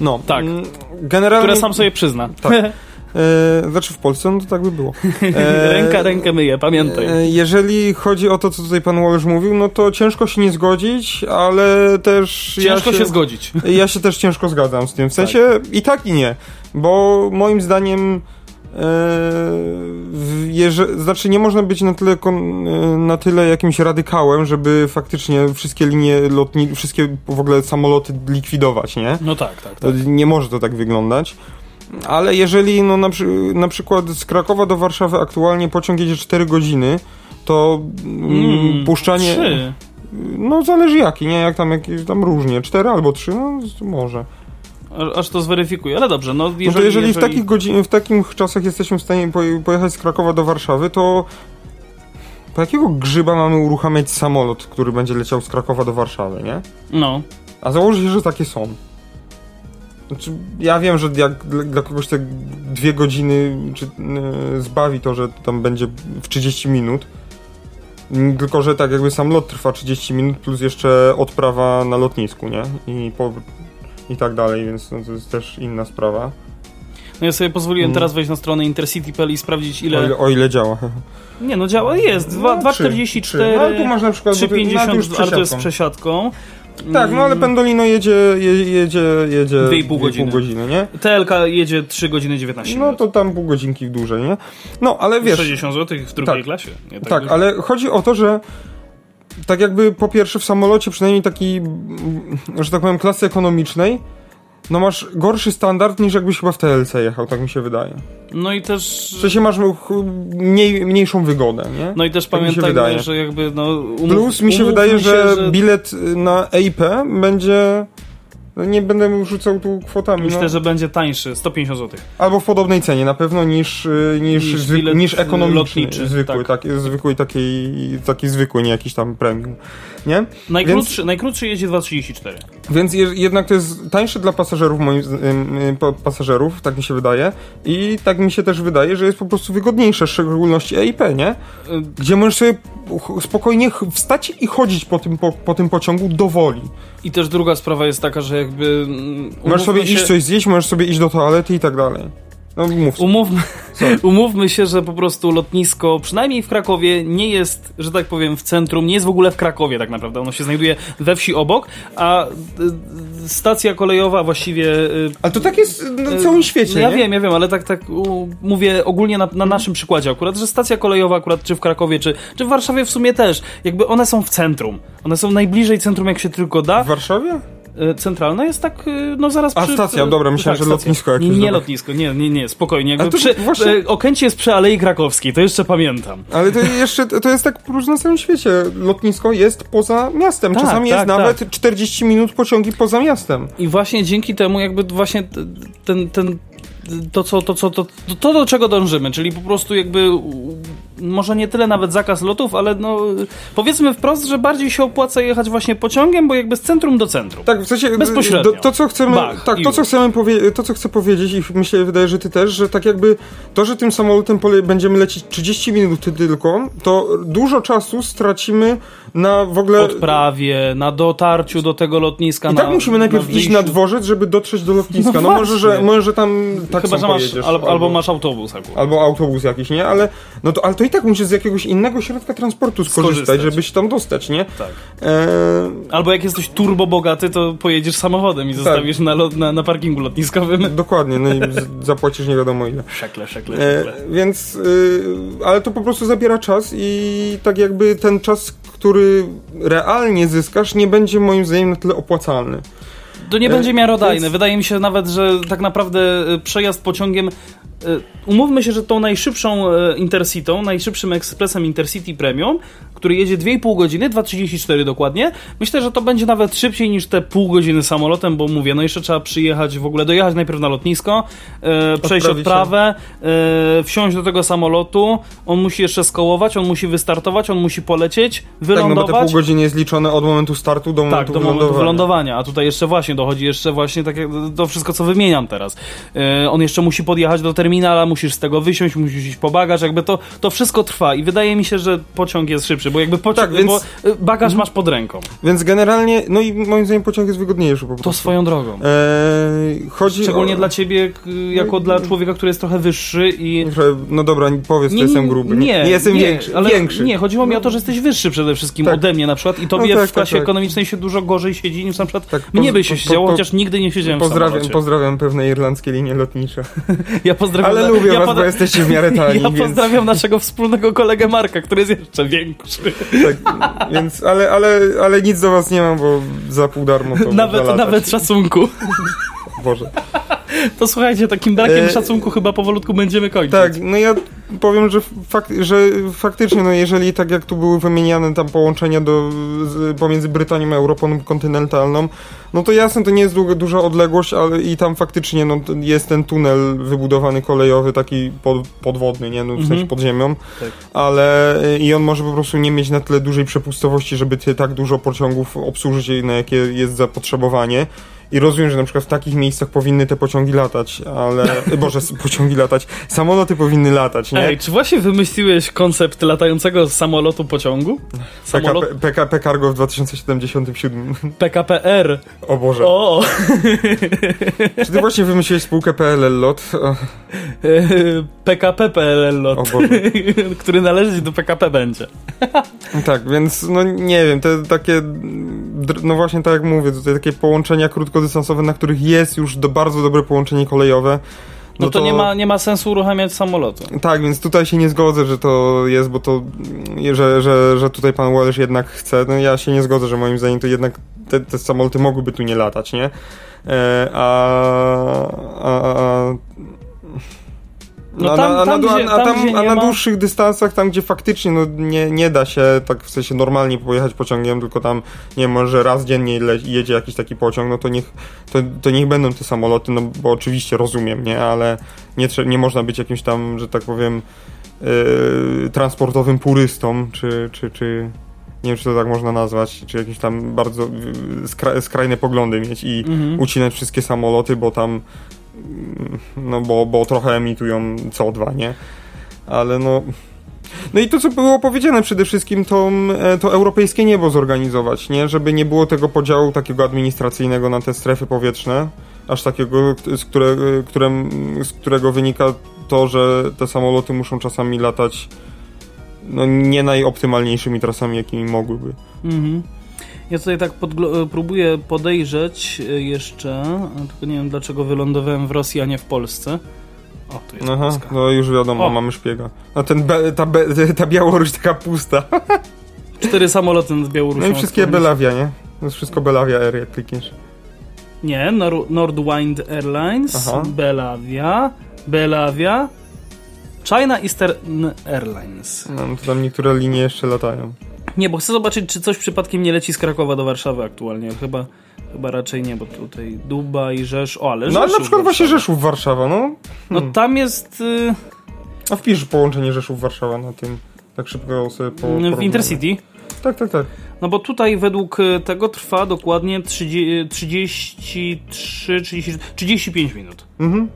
[SPEAKER 2] No,
[SPEAKER 1] tak. Mm, generalnie... Które sam sobie przyzna. Tak. [laughs]
[SPEAKER 2] E, znaczy w Polsce, no to tak by było. [laughs]
[SPEAKER 1] E, Ręka rękę myje, pamiętaj. E,
[SPEAKER 2] jeżeli chodzi o to, co tutaj pan Wallace mówił, no to ciężko się nie zgodzić, ale też...
[SPEAKER 1] Ciężko ja się, się, zgodzić. [laughs]
[SPEAKER 2] Ja się też ciężko zgadzam z tym. W sensie tak. i tak i nie, bo moim zdaniem... Eee, znaczy nie można być na tyle, kon, e, na tyle jakimś radykałem, żeby faktycznie wszystkie linie lotnicze, wszystkie w ogóle samoloty likwidować, nie?
[SPEAKER 1] No tak, tak. tak.
[SPEAKER 2] Nie może to tak wyglądać. Ale jeżeli no, na, na przykład z Krakowa do Warszawy aktualnie pociąg jedzie 4 godziny, to mm, mm, puszczanie...
[SPEAKER 1] 3.
[SPEAKER 2] No zależy jaki, nie? Jak tam, jakieś tam różnie. 4 albo 3, no może.
[SPEAKER 1] Aż to zweryfikuję, ale dobrze. No, jeżeli,
[SPEAKER 2] no to jeżeli, jeżeli... w takich godzin, w takich czasach jesteśmy w stanie pojechać z Krakowa do Warszawy, to po jakiego grzyba mamy uruchamiać samolot, który będzie leciał z Krakowa do Warszawy, nie?
[SPEAKER 1] No.
[SPEAKER 2] A założę się, że takie są. Znaczy, ja wiem, że jak dla, kogoś te dwie godziny czy, yy, zbawi to, że tam będzie w 30 minut. Tylko, że tak jakby sam lot trwa 30 minut, plus jeszcze odprawa na lotnisku, nie? I, po, i tak dalej, więc no, to jest też inna sprawa.
[SPEAKER 1] No ja sobie pozwoliłem hmm. teraz wejść na stronę intercity.pl i sprawdzić ile...
[SPEAKER 2] O ile, o ile działa.
[SPEAKER 1] Nie no działa, jest. 2,44, no, no, tu masz na przykład 3,50, ale to jest z przesiadką.
[SPEAKER 2] Tak, no ale Pendolino jedzie, je, jedzie, jedzie
[SPEAKER 1] Dwie i pół godziny.
[SPEAKER 2] godziny, nie?
[SPEAKER 1] TLK jedzie 3 godziny 19
[SPEAKER 2] No
[SPEAKER 1] minut.
[SPEAKER 2] to tam pół godzinki dłużej, nie? No, ale wiesz...
[SPEAKER 1] 60 zł w drugiej
[SPEAKER 2] Tak.
[SPEAKER 1] klasie. Nie
[SPEAKER 2] Tak,
[SPEAKER 1] dużo.
[SPEAKER 2] ale chodzi o to, że tak jakby po pierwsze w samolocie, przynajmniej taki, mm, że tak powiem, klasy ekonomicznej, no masz gorszy standard niż jakbyś chyba w TLC jechał, tak mi się wydaje.
[SPEAKER 1] No i też...
[SPEAKER 2] W sensie masz mniej, mniejszą wygodę, nie?
[SPEAKER 1] No i też
[SPEAKER 2] Tak mi się
[SPEAKER 1] pamiętajmy,
[SPEAKER 2] wydaje.
[SPEAKER 1] że jakby no... Umów,
[SPEAKER 2] Plus mi się wydaje, że,
[SPEAKER 1] że
[SPEAKER 2] bilet na EIP będzie... No nie będę mu rzucał tu kwotami,
[SPEAKER 1] Myślę,
[SPEAKER 2] no.
[SPEAKER 1] że będzie tańszy, 150 zł.
[SPEAKER 2] Albo w podobnej cenie na pewno niż, y, niż,
[SPEAKER 1] Niż
[SPEAKER 2] zwyk, niż ekonomiczny,
[SPEAKER 1] lotniczy,
[SPEAKER 2] zwykły,
[SPEAKER 1] tak.
[SPEAKER 2] tak. zwykły takiej, taki zwykły, nie jakiś tam premium, nie?
[SPEAKER 1] Najkrótszy, najkrótszy jedzie 2,34.
[SPEAKER 2] Więc je, jednak to jest tańsze dla pasażerów, moim pasażerów, tak mi się wydaje. I tak mi się też wydaje, że jest po prostu wygodniejsze, w szczególności EIP, nie?
[SPEAKER 1] Y,
[SPEAKER 2] Gdzie możesz sobie spokojnie wstać i chodzić po tym, po, po tym pociągu do woli.
[SPEAKER 1] I też druga sprawa jest taka, że jakby... mm,
[SPEAKER 2] Możesz sobie
[SPEAKER 1] się-
[SPEAKER 2] iść coś zjeść, możesz sobie iść do toalety i tak dalej. No mów.
[SPEAKER 1] Umówmy, [laughs] umówmy się, że po prostu lotnisko, przynajmniej w Krakowie, nie jest, że tak powiem, w centrum, nie jest w ogóle w Krakowie tak naprawdę. Ono się znajduje we wsi obok, a y, y, stacja kolejowa właściwie. y,
[SPEAKER 2] Ale to tak jest na całym świecie,
[SPEAKER 1] ja
[SPEAKER 2] nie?
[SPEAKER 1] wiem, ja wiem, ale tak, tak mówię ogólnie na, na naszym przykładzie akurat, że stacja kolejowa akurat czy w Krakowie, czy, czy w Warszawie w sumie też, jakby one są w centrum. One są najbliżej centrum jak się tylko da.
[SPEAKER 2] W Warszawie?
[SPEAKER 1] E, Centralna jest tak, e, no zaraz
[SPEAKER 2] A,
[SPEAKER 1] przy...
[SPEAKER 2] stacja, dobra, myślałem, że
[SPEAKER 1] stacja.
[SPEAKER 2] lotnisko jakieś,
[SPEAKER 1] Nie, nie lotnisko, nie, nie, nie, spokojnie. Jakby przy,
[SPEAKER 2] właśnie-
[SPEAKER 1] e, Okęcie jest przy Alei Krakowskiej, to jeszcze pamiętam.
[SPEAKER 2] Ale to jeszcze, to jest tak prostu na całym świecie. Lotnisko jest poza miastem.
[SPEAKER 1] Tak,
[SPEAKER 2] Czasami
[SPEAKER 1] tak,
[SPEAKER 2] jest nawet 40 minut pociągi poza miastem.
[SPEAKER 1] I właśnie dzięki temu jakby właśnie ten, ten to, co, to, co, to, to, do czego dążymy, czyli po prostu jakby może nie tyle nawet zakaz lotów, ale no powiedzmy wprost, że bardziej się opłaca jechać właśnie pociągiem, bo jakby z centrum do centrum.
[SPEAKER 2] Tak, w sensie
[SPEAKER 1] Bezpośrednio.
[SPEAKER 2] do- To, co chcemy,
[SPEAKER 1] Bach,
[SPEAKER 2] tak, to, co chcemy powie- to, co chcę powiedzieć i mi się wydaje, że ty też, że tak jakby to, że tym samolotem będziemy lecieć 30 minut tylko, to dużo czasu stracimy na w ogóle...
[SPEAKER 1] Odprawie, na dotarciu do tego lotniska.
[SPEAKER 2] I
[SPEAKER 1] na,
[SPEAKER 2] tak musimy najpierw iść
[SPEAKER 1] wyjściu.
[SPEAKER 2] na dworzec, żeby dotrzeć do lotniska.
[SPEAKER 1] No
[SPEAKER 2] No, może, że, może, że tam tak
[SPEAKER 1] Chyba, że masz, albo, albo masz autobus akurat.
[SPEAKER 2] Albo autobus jakiś, nie? Ale, no to, ale to i tak musisz z jakiegoś innego środka transportu skorzystać,
[SPEAKER 1] Skorzystać.
[SPEAKER 2] żeby się tam dostać, nie?
[SPEAKER 1] Tak.
[SPEAKER 2] Eee,
[SPEAKER 1] Albo jak jesteś turbo bogaty, to pojedziesz samochodem i zostawisz na, lot, na, na parkingu lotniskowym.
[SPEAKER 2] dokładnie, no i [laughs] zapłacisz nie wiadomo ile.
[SPEAKER 1] Szekle, szekle,
[SPEAKER 2] E,
[SPEAKER 1] szekle.
[SPEAKER 2] więc, y, ale to po prostu zabiera czas i tak jakby ten czas, który realnie zyskasz, nie będzie moim zdaniem na tyle opłacalny.
[SPEAKER 1] To nie będzie miarodajne.
[SPEAKER 2] więc-
[SPEAKER 1] Wydaje mi się nawet, że tak naprawdę e, przejazd pociągiem. E, Umówmy się, że tą najszybszą e, Intercitą, najszybszym ekspresem Intercity Premium, który jedzie 2,5 godziny, 2,34 dokładnie, myślę, że to będzie nawet szybciej niż te pół godziny samolotem, bo mówię, no jeszcze trzeba przyjechać, w ogóle dojechać najpierw na lotnisko, e, przejść
[SPEAKER 2] Odprawić
[SPEAKER 1] odprawę, e, wsiąść do tego samolotu, on musi jeszcze skołować, on musi wystartować, on musi polecieć,
[SPEAKER 2] Tak, no bo
[SPEAKER 1] wylądować.
[SPEAKER 2] te pół godziny jest liczone od momentu startu do
[SPEAKER 1] Tak,
[SPEAKER 2] momentu
[SPEAKER 1] do momentu
[SPEAKER 2] wylądowania.
[SPEAKER 1] wylądowania. A tutaj jeszcze właśnie dochodzi jeszcze właśnie takie, to wszystko, co wymieniam teraz. E, on jeszcze musi podjechać do terminala, musisz z tego wysiąść, musisz iść po bagaż, jakby to, to wszystko trwa i wydaje mi się, że pociąg jest szybszy, bo jakby pociąg,
[SPEAKER 2] Tak, więc-
[SPEAKER 1] bo e, bagaż masz pod ręką.
[SPEAKER 2] Więc generalnie, no i moim zdaniem pociąg jest wygodniejszy po prostu.
[SPEAKER 1] To swoją drogą.
[SPEAKER 2] Eee, chodzi
[SPEAKER 1] Szczególnie
[SPEAKER 2] o...
[SPEAKER 1] dla ciebie, jako dla człowieka, który jest trochę wyższy i...
[SPEAKER 2] No dobra, powiedz, że jestem gruby.
[SPEAKER 1] Nie,
[SPEAKER 2] nie jestem
[SPEAKER 1] nie,
[SPEAKER 2] większy.
[SPEAKER 1] ale
[SPEAKER 2] większy.
[SPEAKER 1] Nie, chodziło mi o to, że jesteś wyższy przede wszystkim
[SPEAKER 2] Tak.
[SPEAKER 1] ode mnie na przykład i tobie
[SPEAKER 2] No tak,
[SPEAKER 1] w klasie
[SPEAKER 2] tak, tak.
[SPEAKER 1] ekonomicznej się dużo gorzej siedzi niż na przykład
[SPEAKER 2] Tak,
[SPEAKER 1] mnie by się
[SPEAKER 2] po-
[SPEAKER 1] siedziało,
[SPEAKER 2] po-
[SPEAKER 1] chociaż nigdy nie siedziałem w
[SPEAKER 2] Pozdrawiam,
[SPEAKER 1] samolocie.
[SPEAKER 2] pozdrawiam pewne irlandzkie linie lotnicze. [laughs]
[SPEAKER 1] Ja pozdrawiam
[SPEAKER 2] Ale
[SPEAKER 1] na-
[SPEAKER 2] lubię
[SPEAKER 1] ja
[SPEAKER 2] was,
[SPEAKER 1] poda-
[SPEAKER 2] bo jesteście w miarę [laughs] tani,
[SPEAKER 1] Ja
[SPEAKER 2] więc,
[SPEAKER 1] pozdrawiam naszego wspólnego kolegę Marka, który jest jeszcze większy.
[SPEAKER 2] tak, więc ale, ale, ale nic do was nie mam, bo za pół darmo to [laughs]
[SPEAKER 1] Nawet, nawet szacunku.
[SPEAKER 2] Boże.
[SPEAKER 1] To słuchajcie, takim brakiem
[SPEAKER 2] E,
[SPEAKER 1] szacunku chyba powolutku będziemy kończyć.
[SPEAKER 2] Tak, no ja powiem, że, fak, że faktycznie, no jeżeli tak jak tu były wymieniane tam połączenia do, z, pomiędzy Brytanią a Europą kontynentalną, no to jasne, to nie jest długa, duża odległość, ale i tam faktycznie no, jest ten tunel wybudowany kolejowy, taki pod, podwodny, nie, no, w
[SPEAKER 1] Mhm.
[SPEAKER 2] sensie pod ziemią,
[SPEAKER 1] Tak.
[SPEAKER 2] ale i on może po prostu nie mieć na tyle dużej przepustowości, żeby ty tak dużo pociągów obsłużyć, na jakie jest zapotrzebowanie. I rozumiem, że na przykład w takich miejscach powinny te pociągi latać, ale. [laughs] Boże, pociągi latać. Samoloty powinny latać, nie?
[SPEAKER 1] Ej, czy właśnie wymyśliłeś koncept latającego samolotu pociągu? Samolot
[SPEAKER 2] PKP, PKP Cargo w 2077.
[SPEAKER 1] PKPR.
[SPEAKER 2] O Boże.
[SPEAKER 1] O!
[SPEAKER 2] Czy ty właśnie wymyśliłeś spółkę PLL LOT? [laughs]
[SPEAKER 1] PKP PLL
[SPEAKER 2] o
[SPEAKER 1] lot,
[SPEAKER 2] Boże. [laughs]
[SPEAKER 1] który należeć do PKP będzie.
[SPEAKER 2] Tak, więc no nie wiem, te takie no właśnie tak jak mówię, tutaj takie połączenia krótkodystansowe, na których jest już do bardzo dobre połączenie kolejowe.
[SPEAKER 1] No, to, nie, ma, nie ma sensu uruchamiać samolotu.
[SPEAKER 2] Tak, więc tutaj się nie zgodzę, że to jest, bo to, że, że, że tutaj pan Welsh jednak chce. No ja się nie zgodzę, że moim zdaniem to jednak te, te samoloty mogłyby tu nie latać, nie? E, a, a, a
[SPEAKER 1] No tam-
[SPEAKER 2] a,
[SPEAKER 1] tam,
[SPEAKER 2] na,
[SPEAKER 1] gdzie-
[SPEAKER 2] a,
[SPEAKER 1] tam,
[SPEAKER 2] tam, a na
[SPEAKER 1] ma-
[SPEAKER 2] dłuższych dystansach, tam gdzie faktycznie no, nie, nie da się tak w sensie normalnie pojechać pociągiem, tylko tam, nie może raz dziennie le- jedzie jakiś taki pociąg, no to niech, to, to niech będą te samoloty, no bo oczywiście rozumiem, nie, ale nie, nie można być jakimś tam, że tak powiem, yy, transportowym purystą, czy, czy, czy nie wiem, czy to tak można nazwać, czy jakieś tam bardzo yy, skra skrajne poglądy mieć i
[SPEAKER 1] Mhm.
[SPEAKER 2] ucinać wszystkie samoloty, bo tam no bo, bo trochę emitują CO2, nie? Ale no... No i to, co było powiedziane przede wszystkim, to, e, to europejskie niebo zorganizować, nie? Żeby nie było tego podziału takiego administracyjnego na te strefy powietrzne, aż takiego, z, które, które, z którego wynika to, że te samoloty muszą czasami latać no, nie najoptymalniejszymi trasami, jakimi mogłyby.
[SPEAKER 1] Mhm. Ja tutaj tak podglo- próbuję podejrzeć y, jeszcze, a tylko nie wiem dlaczego wylądowałem w Rosji, a nie w Polsce. O, tu jest
[SPEAKER 2] Aha,
[SPEAKER 1] Polska.
[SPEAKER 2] no już wiadomo,
[SPEAKER 1] O.
[SPEAKER 2] mamy szpiega. A ten ta, [laughs] ta Białoruś taka pusta. [laughs]
[SPEAKER 1] Cztery samoloty nad Białorusią.
[SPEAKER 2] No i wszystkie. Belavia, nie? To jest wszystko Belavia Air, jak klikniesz.
[SPEAKER 1] Nie, Nor- Nordwind Airlines,
[SPEAKER 2] Aha.
[SPEAKER 1] Belavia, Belavia, China Eastern Airlines.
[SPEAKER 2] No, no to tam niektóre linie jeszcze latają.
[SPEAKER 1] Nie, bo chcę zobaczyć, czy coś przypadkiem nie leci z Krakowa do Warszawy aktualnie. Chyba, chyba raczej nie, bo tutaj Dubaj, Rzesz... O, ale
[SPEAKER 2] No ale na
[SPEAKER 1] Rzeszów,
[SPEAKER 2] przykład właśnie. Rzeszów, Warszawa, no.
[SPEAKER 1] No
[SPEAKER 2] Hmm.
[SPEAKER 1] tam jest y,
[SPEAKER 2] A wpisz połączenie Rzeszów, Warszawa na tym. Tak szybko sobie po,
[SPEAKER 1] w. Intercity.
[SPEAKER 2] Tak, tak, tak.
[SPEAKER 1] No bo tutaj według y, tego trwa dokładnie 30, 33, 30, 35 minut.
[SPEAKER 2] Mhm.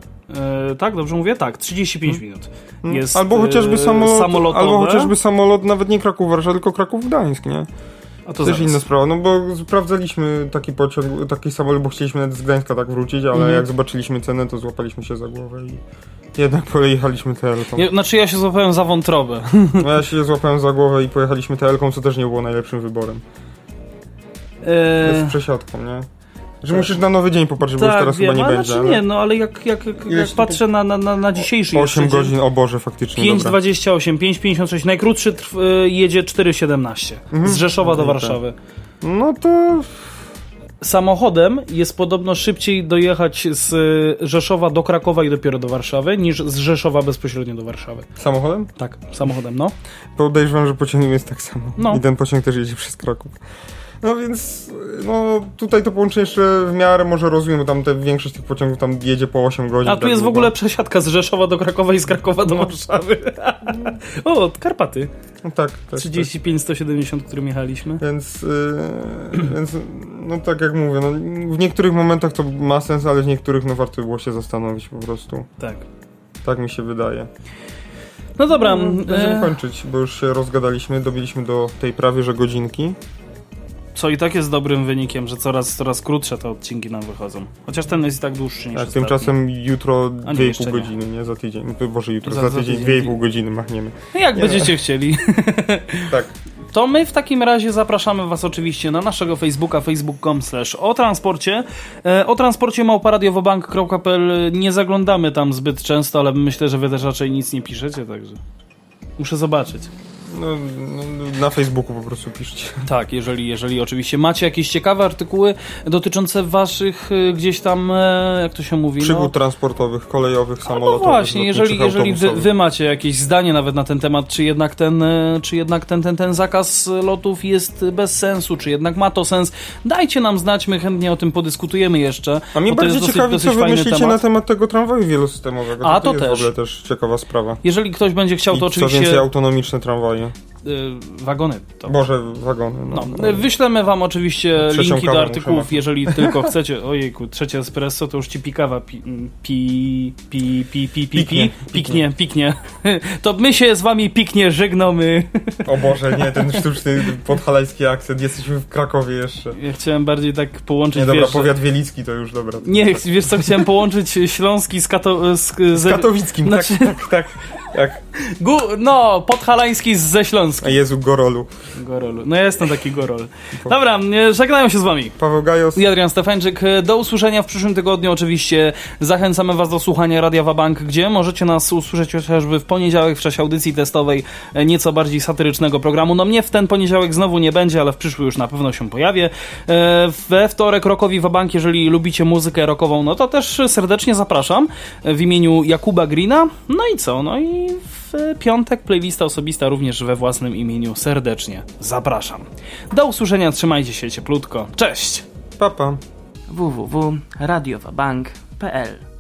[SPEAKER 1] E, tak, dobrze mówię? Tak, 35 minut. Jest,
[SPEAKER 2] albo
[SPEAKER 1] e,
[SPEAKER 2] chociażby samolot,
[SPEAKER 1] samolotowe.
[SPEAKER 2] albo chociażby samolot, nawet nie Kraków, Warszawa, tylko Kraków, Gdańsk, nie?
[SPEAKER 1] A
[SPEAKER 2] To też
[SPEAKER 1] zaraz.
[SPEAKER 2] inna sprawa, no bo sprawdzaliśmy taki pociąg, taki samolot, bo chcieliśmy nawet z Gdańska tak wrócić, ale
[SPEAKER 1] Mhm.
[SPEAKER 2] jak zobaczyliśmy cenę, to złapaliśmy się za głowę i jednak pojechaliśmy TLką.
[SPEAKER 1] Nie, znaczy ja się złapałem za wątrobę. [laughs]
[SPEAKER 2] No ja się złapałem za głowę i pojechaliśmy TLką, co też nie było najlepszym wyborem.
[SPEAKER 1] E,
[SPEAKER 2] Z przesiadką, nie? Że musisz na nowy dzień popatrzeć, bo już
[SPEAKER 1] tak,
[SPEAKER 2] teraz
[SPEAKER 1] wiem,
[SPEAKER 2] chyba nie będzie.
[SPEAKER 1] znaczy nie, no ale jak, jak, jak, jak patrzę na, na, na, na dzisiejszy
[SPEAKER 2] 8
[SPEAKER 1] jeszcze
[SPEAKER 2] godzin, o Boże, faktycznie. dobra.
[SPEAKER 1] 5,28, 5,56. Najkrótszy trw, y, jedzie 4,17
[SPEAKER 2] Mhm.
[SPEAKER 1] z Rzeszowa do
[SPEAKER 2] No tak.
[SPEAKER 1] Warszawy.
[SPEAKER 2] No to
[SPEAKER 1] Samochodem jest podobno szybciej dojechać z y, Rzeszowa do Krakowa i dopiero do Warszawy, niż z Rzeszowa bezpośrednio do Warszawy.
[SPEAKER 2] samochodem?
[SPEAKER 1] Tak, samochodem, no.
[SPEAKER 2] Podejrzewam, że pociągiem jest tak samo.
[SPEAKER 1] No.
[SPEAKER 2] I ten pociąg też jedzie przez Kraków. No więc, no tutaj to połączenie jeszcze w miarę może rozumiem, bo tam te, większość tych pociągów tam jedzie po 8 godzin.
[SPEAKER 1] A tu
[SPEAKER 2] tak
[SPEAKER 1] jest w ogóle przesiadka z Rzeszowa do Krakowa i z Krakowa do Warszawy. [laughs] o, Karpaty.
[SPEAKER 2] No, tak, tak.
[SPEAKER 1] 35, 170, którym jechaliśmy.
[SPEAKER 2] Tak. Więc, yy, więc, no tak jak mówię, no, w niektórych momentach to ma sens, ale w niektórych no warto było się zastanowić po prostu.
[SPEAKER 1] Tak.
[SPEAKER 2] Tak mi się wydaje.
[SPEAKER 1] No dobra.
[SPEAKER 2] No, będziemy
[SPEAKER 1] e,
[SPEAKER 2] kończyć, bo już się rozgadaliśmy, dobiliśmy do tej prawie że godzinki.
[SPEAKER 1] Co i tak jest dobrym wynikiem, że coraz, coraz krótsze te odcinki nam wychodzą. Chociaż ten jest i tak dłuższy niż
[SPEAKER 2] Tak,
[SPEAKER 1] ostatni.
[SPEAKER 2] tymczasem jutro
[SPEAKER 1] A nie,
[SPEAKER 2] 2,5
[SPEAKER 1] jeszcze nie.
[SPEAKER 2] godziny, nie? Za tydzień. No, Boże, jutro,
[SPEAKER 1] Za-
[SPEAKER 2] za,
[SPEAKER 1] za
[SPEAKER 2] tydzień
[SPEAKER 1] tydzień.
[SPEAKER 2] 2,5 godziny machniemy.
[SPEAKER 1] No Jak
[SPEAKER 2] Nie.
[SPEAKER 1] będziecie chcieli. [laughs]
[SPEAKER 2] Tak.
[SPEAKER 1] To my w takim razie zapraszamy Was oczywiście na naszego Facebooka, facebook.com slash o transporcie. E, O transporcie małparadiowobank.pl nie zaglądamy tam zbyt często, ale myślę, że Wy też raczej nic nie piszecie, także muszę zobaczyć.
[SPEAKER 2] No, no, na Facebooku po prostu piszcie.
[SPEAKER 1] Tak, jeżeli, jeżeli oczywiście macie jakieś ciekawe artykuły dotyczące Waszych y, gdzieś tam, e, jak to się mówi,
[SPEAKER 2] Przygód
[SPEAKER 1] no,
[SPEAKER 2] transportowych, kolejowych,
[SPEAKER 1] No
[SPEAKER 2] samolotowych,
[SPEAKER 1] właśnie, jeżeli, jeżeli wy, wy macie jakieś zdanie nawet na ten temat, czy jednak ten, e, czy jednak ten, ten, ten zakaz lotów jest bez sensu, czy jednak ma to sens, dajcie nam znać, my chętnie o tym podyskutujemy jeszcze.
[SPEAKER 2] A mnie
[SPEAKER 1] to
[SPEAKER 2] bardziej
[SPEAKER 1] dosyć-
[SPEAKER 2] ciekawi,
[SPEAKER 1] dosyć
[SPEAKER 2] co wy myślicie
[SPEAKER 1] temat.
[SPEAKER 2] na temat tego tramwaju wielosystemowego.
[SPEAKER 1] A, to
[SPEAKER 2] jest
[SPEAKER 1] też.
[SPEAKER 2] w ogóle też ciekawa sprawa.
[SPEAKER 1] Jeżeli ktoś będzie chciał,
[SPEAKER 2] I
[SPEAKER 1] to
[SPEAKER 2] co więcej,
[SPEAKER 1] oczywiście
[SPEAKER 2] autonomiczne tramwaje.
[SPEAKER 1] Y, wagony. To.
[SPEAKER 2] Boże, wagony.
[SPEAKER 1] No,
[SPEAKER 2] No,
[SPEAKER 1] wyślemy wam oczywiście
[SPEAKER 2] Trzecią
[SPEAKER 1] linki do artykułów, jeżeli tylko [laughs] chcecie. Ojejku, trzecie espresso to już ci pikawa pi, pi, pi, pi, pi, pi, pi,
[SPEAKER 2] Piknie,
[SPEAKER 1] piknie, piknie. [laughs] To my się z wami piknie żegnamy.
[SPEAKER 2] O Boże, nie, ten sztuczny podhalański akcent. Jesteśmy w Krakowie jeszcze.
[SPEAKER 1] Ja chciałem bardziej tak połączyć,
[SPEAKER 2] Nie, dobra,
[SPEAKER 1] wiesz,
[SPEAKER 2] powiat wielicki to już, dobra.
[SPEAKER 1] Nie, wiesz co, chciałem połączyć Śląski z, Kato... z,
[SPEAKER 2] Z
[SPEAKER 1] ze-
[SPEAKER 2] katowickim,
[SPEAKER 1] Znaczy-
[SPEAKER 2] tak, tak, tak. Jak
[SPEAKER 1] Gu... No, podhalański z ze Śląskim. Polski.
[SPEAKER 2] A Jezu, Gorolu.
[SPEAKER 1] Gorolu. No ja jestem taki gorol. Dobra, żegnają się z wami.
[SPEAKER 2] Paweł Gajos.
[SPEAKER 1] I Adrian Stefańczyk. Do usłyszenia w przyszłym tygodniu. Oczywiście zachęcamy Was do słuchania Radia Wabank, gdzie możecie nas usłyszeć chociażby w poniedziałek w czasie audycji testowej e, nieco bardziej satyrycznego programu. No mnie w ten poniedziałek znowu nie będzie, ale w przyszły już na pewno się pojawię. E, We wtorek Rokowi Wabank, jeżeli lubicie muzykę rockową, no to też serdecznie zapraszam e, w imieniu Jakuba Greena. No i co? No i w piątek playlista osobista również we własnym imieniu serdecznie zapraszam. Do usłyszenia, trzymajcie się cieplutko. Cześć!
[SPEAKER 2] Papa.
[SPEAKER 3] www.radiowabank.pl